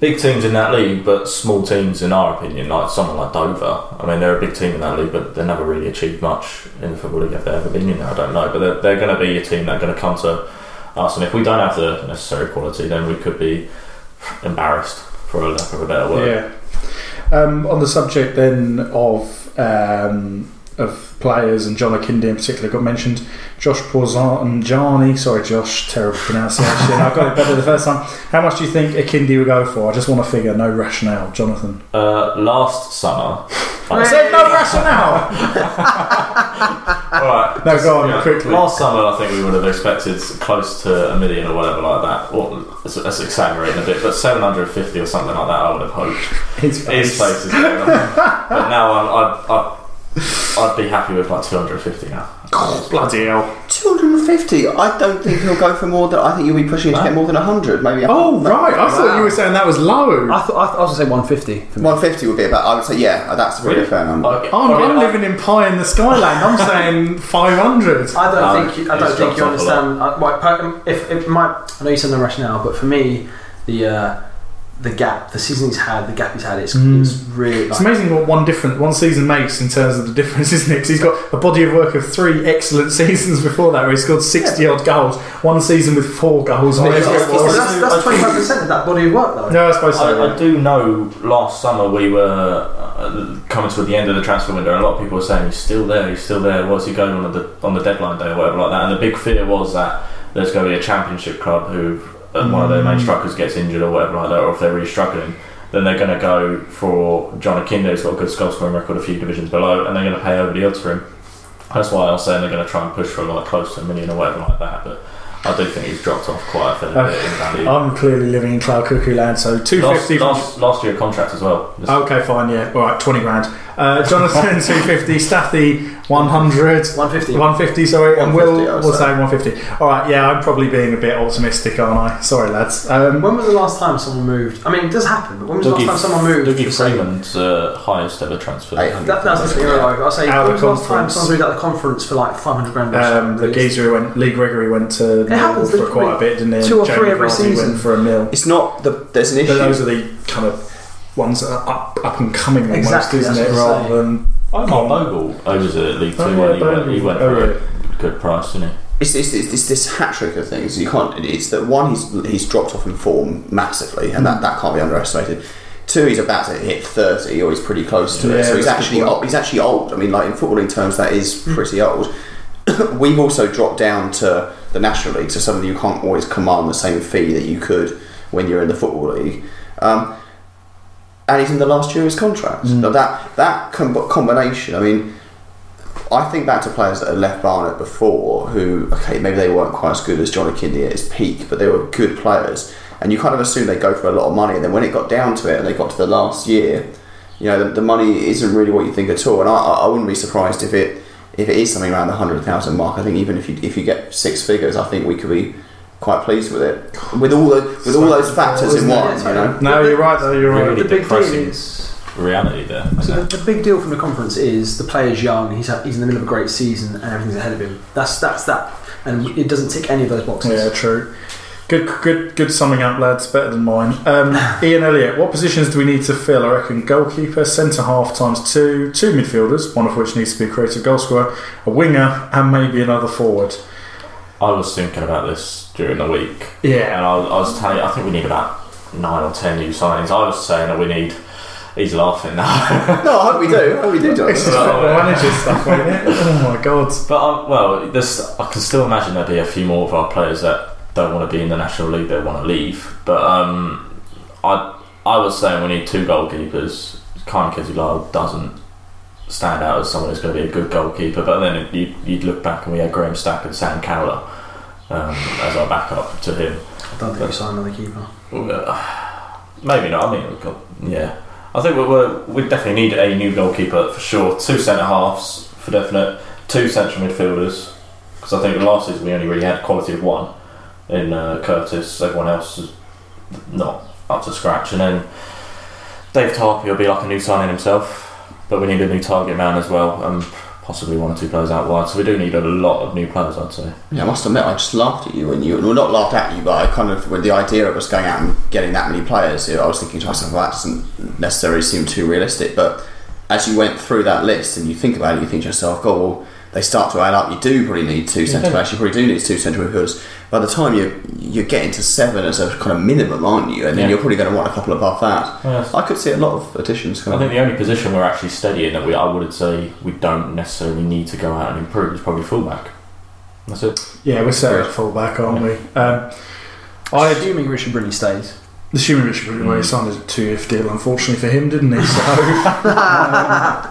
big teams in that league, but small teams, in our opinion, like someone like Dover. I mean, they're a big team in that league, but they never really achieved much in the football league. If they've ever been in there, I don't know. But they're, they're going to be a team that are going to come to us, and if we don't have the necessary quality, then we could be embarrassed, for a lack of a better word. Yeah. Um, on the subject then of um, of players and John Akinde in particular got mentioned. Josh Porzanjani, sorry Josh, terrible pronunciation. I got it better the first time. How much do you think Akinde would go for? I just want to figure, no rationale, Jonathan. Uh, last summer, I said no rationale. Alright. No, go on Yeah, quickly. Last summer, I think we would have expected close to a million or whatever like that. Or that's, exaggerating a bit, but 750 or something like that, I would have hoped. His His face. face is going on. But now I'm, I'd, I'd, I'd be happy with like 250 now. Bloody hell. 250. I don't think he'll go for more than. I think you'll be pushing him to get more than 100, maybe. Oh, right. I thought you were saying that was low. I thought I, th- I was going to say 150 for me. 150 would be about. I would say, yeah, that's a really fair number. I- I'm, I mean, I'm living in pie in the skyland. I'm saying 500. I don't No, think you, I he's don't think dropped you off a lot. understand. Uh, well, per- if it might, I know you said no rationale, but for me, the uh, the gap, the season he's had, the gap he's had, it's, Mm. it's really. It's amazing what one different one season makes in terms of the difference, isn't it? 'Cause he's got a body of work of three excellent seasons before that, where he scored sixty odd goals. One season with four goals. Well, whatever it's- it it's- was. that's that's twenty five percent of that body of work, though. No, I suppose so. I, yeah. I do know last summer we were uh, coming to the end of the transfer window, and a lot of people were saying he's still there, he's still there. What's he going on the on the deadline day or whatever like that? And the big fear was that there's going to be a championship club who uh, one of their main strikers gets injured or whatever like that, or if they're really struggling. Then they're going to go for John Akinde, who's got a good goal scoring record a few divisions below, and they're going to pay over the odds for him. That's why I was saying they're going to try and push for like close to a million or whatever like that. But I do think he's dropped off quite a fair bit in value. I'm clearly living in cloud cuckoo land, so two fifty. Last, last, last year contract as well. Just- Okay, fine, yeah. All right, 20 grand. Uh, Jonathan, 250. Staffy, 100. One fifty. 150, sorry. And 150, Will I would was say. 150. All right, yeah, I'm probably being a bit optimistic, aren't I? Sorry, lads. Um, When was the last time someone moved? I mean, it does happen, but when was the Dougie- last time someone moved? Dougie for say- Freedman's uh, highest ever transfer. Hey, That, that's the thing, like, I'll say, Out when of was the last time conference. someone moved out of the conference for like 500 grand? or um, something? the geezer who went, Lee Gregory went to Mill happens, for quite a bit, didn't he? Two or Jamie three every Vardy season. went for a mill. It's not the. There's an issue. But those are the kind of ones that are up, up and coming almost, Exactly, isn't that's it? what I'm Rather than. Oh, Mark Bogle overs at League Two. Oh, and he, went, he Bogle. went Oh, for yeah. a good price, didn't he? it's, it's, it's, it's this hat trick of things. You can't. It's that one, he's he's dropped off in form massively, and that, that can't be underestimated. Two, he's about to hit thirty, or he's pretty close to Yeah, it. So he's actually old, he's actually old. I mean, like in footballing terms, that is pretty old. We've also dropped down to the National League, so suddenly you can't always command the same fee that you could when you're in the football league. Um, and he's in the last year of his contract. Mm. Now that that com- combination, I mean, I think back to players that had left Barnet before who, okay, maybe they weren't quite as good as John Akinde at his peak, but they were good players. And you kind of assume they go for a lot of money. And then when it got down to it and they got to the last year, you know, the, the money isn't really what you think at all. And I, I wouldn't be surprised if it if it is something around the 100,000 mark. I think even if you, if you get six figures, I think we could be quite pleased with it. With all the with all those factors in Isn't one, you know. No, you're right, though, you're right. Really the big deal is Reality there. So the, the big deal from the conference is the player's young. He's ha- he's in the middle of a great season, and everything's ahead of him. That's that's that, and it doesn't tick any of those boxes. Yeah, true. Good, good, good summing up, lads. Better than mine. Um, Ian Elliott, what positions do we need to fill? I reckon goalkeeper, centre half times two, two midfielders, one of which needs to be a creative goal scorer, a winger, and maybe another forward. I was thinking about this during the week, Yeah, and I, I was telling you, I think we need about nine or ten new signings. I was saying that we need. He's laughing now. No, I hope we do. I hope we do, John. this is football manager stuff, ain't it? Oh my god. But um, well, there's, I can still imagine there'll be a few more of our players that don't want to be in the national league They want to leave. But um, I I was saying we need two goalkeepers. Kind of Kezulao doesn't stand out as someone who's going to be a good goalkeeper. But then you you'd look back and we had Graham Stack and Sam Cowler um, as our backup to him. I don't think you sign another keeper. Uh, Maybe not. I mean, we've got yeah. I think we're, we definitely need a new goalkeeper for sure. Two centre halves for definite. Two central midfielders because I think last season we only really had quality of one in uh, Curtis. Everyone else is not up to scratch. And then Dave Tarpey will be like a new signing himself, but we need a new target man as well, and possibly one or two players out wide. So we do need a lot of new players, I'd say. Yeah, I must admit, I just laughed at you when you, well, not laughed at you, but I kind of, with the idea of us going out and getting that many players, I was thinking to myself, that doesn't necessarily seem too realistic. But as you went through that list and you think about it, you think to yourself, oh, well, they start to add up. You do probably need two centre backs. You probably do need two centre midfielders. By the time you you're getting to seven as a kind of minimum, aren't you? And then Yeah. you're probably going to want a couple above that. Yes. I could see a lot of additions I think the only position we're actually steady in that we, I would say we don't necessarily need to go out and improve is probably fullback. That's it. Yeah, we're set at full back, aren't we? Um, I Assuming Richard Brindley stays. Assuming Richard Brindley well, he signed a two-year deal, unfortunately for him, didn't he? So um,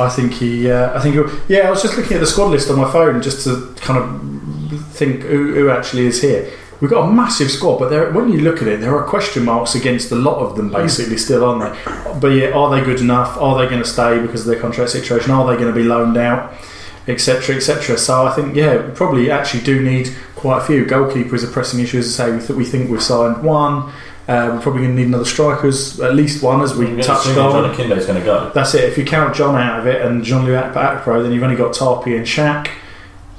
I think he. Uh, I think. He'll, yeah, I was just looking at the squad list on my phone just to kind of think who, who actually is here. We've got a massive squad, but there, when you look at it, there are question marks against a lot of them, basically, still, aren't they? But yeah, are they good enough? Are they going to stay because of their contract situation? Are they going to be loaned out? Etc. Etc. So I think yeah, we probably actually do need quite a few. Goalkeeper is a pressing issue, as I say. We, th- we think we've signed one. Uh, we're probably going to need another strikers, at least one, as we We're touched assuming on. John Akinde's going to go. That's it. If you count John out of it and Jean-Louis Akpro, then you've only got Tarpey and Shaq.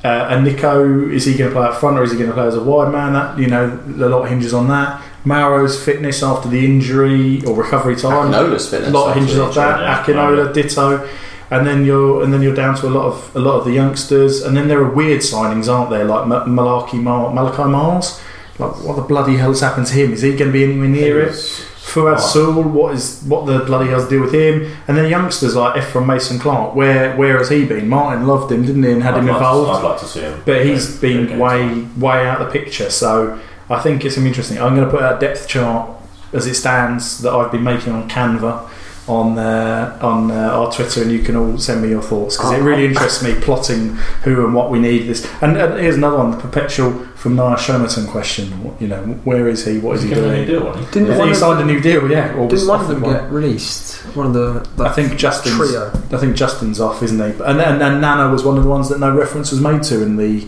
Uh, and Nico, is he going to play up front or is he going to play as a wide man? That you know, a lot hinges on that. Mauro's fitness after the injury or recovery time. Akinola's a lot hinges off that. yeah. Akinola, ditto. And then you're and then you're down to a lot of a lot of the youngsters, and then there are weird signings, aren't there? Like Ma- Malachi Mar- Malachi Mars. Like what the bloody hell's happened to him? Is he going to be anywhere near it? Fuad. Sewell, what is what the bloody hell's to do with him? And then youngsters like Ephron Mason Clark, where where has he been? Martin loved him, didn't he, and had I'd him like to- involved. I'd like to see him. but he's been way way out of the picture. So I think it's be interesting. I'm going to put out a depth chart as it stands that I've been making on Canva on uh, on uh, our Twitter, and you can all send me your thoughts because it really interests me plotting who and what we need this. And, and here's another one: the perpetual from Nia Shomerton question. You know, where is he? What is Is he he going to doing? do one? Didn't Yeah, one he of signed a new deal, yeah. or didn't one of offered them get released? One of the I think Justin's. trio. I think Justin's off, isn't he? But- And, and, and Nana was one of the ones that no reference was made to in the.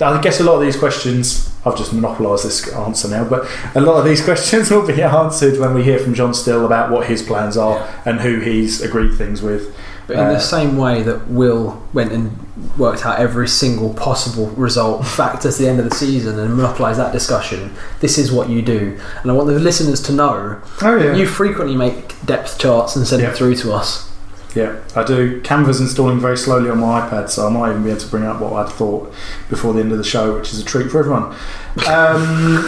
I guess a lot of these questions, I've just monopolised this answer now, but a lot of these questions will be answered when we hear from John Still about what his plans are and who he's agreed things with. But in Uh, the same way that Will went and worked out every single possible result fact at the end of the season and monopolised that discussion, this is what you do. And I want the listeners to know Oh, yeah. you frequently make depth charts and send Yeah. it through to us. Yeah, I do. Canva's installing very slowly on my iPad, so I might even be able to bring up what I'd thought before the end of the show, which is a treat for everyone. Um,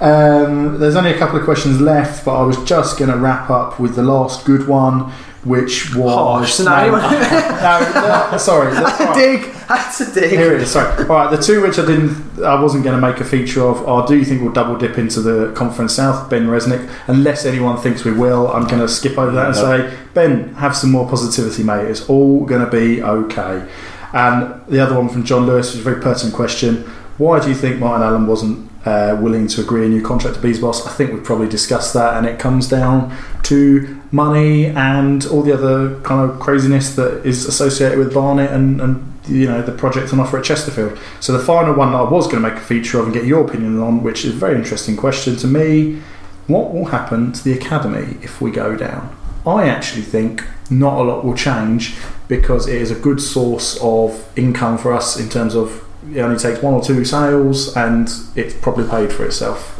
um, there's only a couple of questions left, but I was just going to wrap up with the last good one, which was. Harsh. So no, now you- no, no, sorry. That's all right. dig! That's a dig! Here it is. Sorry. All right. The two which I didn't, I wasn't going to make a feature of, are do you think we'll double dip into the Conference South? Ben Resnick. Unless anyone thinks we will, I'm going to skip over that and say, Ben, have some more positivity, mate. It's all going to be okay. And the other one from John Lewis was a very pertinent question. Why do you think Martin Allen wasn't uh, willing to agree a new contract to Bees Boss? I think we've probably discussed that, and it comes down to money and all the other kind of craziness that is associated with Barnet and, and you know the project on offer at Chesterfield. So the final one that I was going to make a feature of and get your opinion on, which is a very interesting question to me. What will happen to the academy if we go down? I actually think not a lot will change because it is a good source of income for us in terms of it only takes one or two sales and it's probably paid for itself.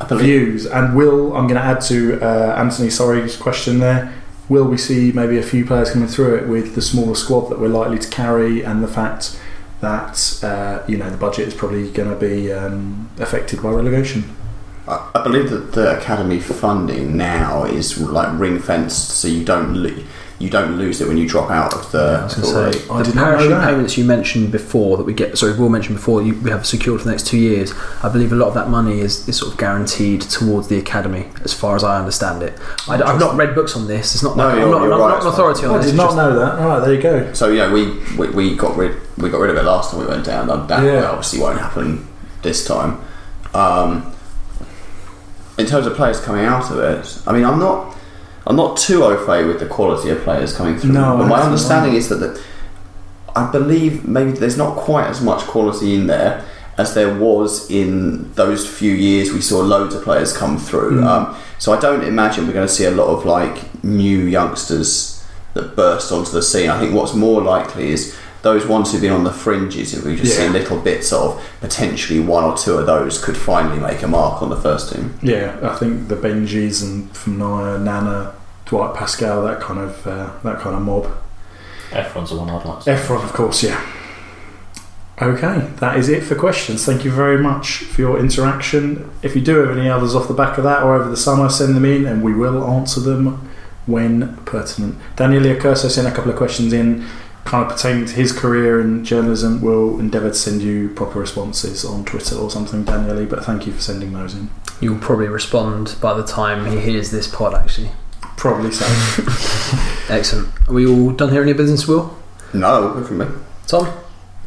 I believe Views and will I'm going to add to uh, Anthony Sorry's question there. Will we see maybe a few players coming through it with the smaller squad that we're likely to carry and the fact that uh, you know the budget is probably going to be um, affected by relegation? I I believe that the academy funding now is like ring fenced, so you don't lo- you don't lose it when you drop out of the. I was going the to say, I the did not know parachute payments you mentioned before that we get, sorry, we Will mentioned before, you, we have secured for the next two years. I believe a lot of that money is, is sort of guaranteed towards the academy, as far as I understand it. I, have not read books on this. It's not. No, I'm you're- not, you're I'm right, not an authority I on this. did it's not just- know that. All right, there you go. So you know we, we, we got rid we got rid of it last time we went down. That, that Yeah. obviously won't happen this time. Um, in terms of players coming out of it, I mean I'm not I'm not too au fait with the quality of players coming through. No, but my understanding is that the, I believe maybe there's not quite as much quality in there as there was in those few years we saw loads of players come through. Mm. Um, so I don't imagine we're going to see a lot of like new youngsters that burst onto the scene. I think what's more likely is those ones who've been on the fringes, if we just see Yeah. little bits of, potentially one or two of those could finally make a mark on the first team. Yeah, I think the Benjis and from Naya, Nana, Dwight Pascal, that kind of uh, that kind of mob. Ephron's the one I'd like to see. Efron, of course, yeah. Okay, that is it for questions. Thank you very much for your interaction. If you do have any others off the back of that or over the summer, send them in and we will answer them when pertinent. Daniel Iacurso sent a couple of questions in kind of pertaining to his career in journalism. We'll endeavour to send you proper responses on Twitter or something, Daniele, but thank you for sending those in. You'll probably respond by the time he hears this pod, actually. Probably so. Excellent. Are we all done here? Any business, Will? No, good from me. Tom?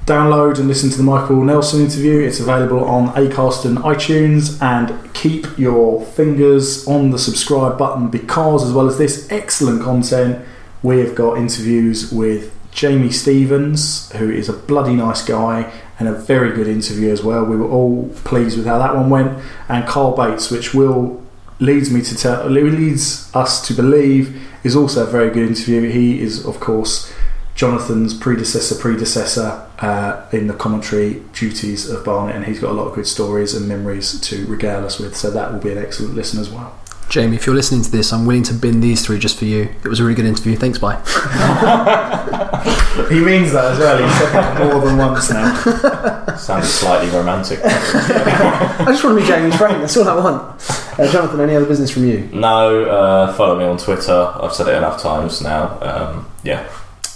Download and listen to the Michael Nelson interview. It's available on Acast and iTunes. And keep your fingers on the subscribe button because, as well as this excellent content, we've got interviews with Jamie Stevens, who is a bloody nice guy and a very good interview as well. We were all pleased with how that one went. And Carl Bates, which will leads me to tell leads us to believe is also a very good interview. He is, of course, Jonathan's predecessor, predecessor uh, in the commentary duties of Barnet, and he's got a lot of good stories and memories to regale us with. So that will be an excellent listen as well. Jamie, if you're listening to this, I'm willing to bin these three just for you. It was a really good interview. Thanks, bye. He means that as well. He said that more than once now. Sounds slightly romantic. I just want to be Jamie's friend. That's all I want. Uh, Jonathan, any other business from you? no, uh, follow me on Twitter. I've said it enough times now. Um, yeah.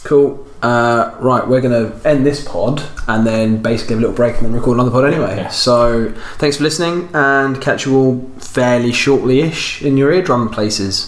Cool. Uh, right, we're going to end this pod and then basically have a little break and then record another pod anyway. So thanks for listening and catch you all fairly shortly ish in your eardrum places.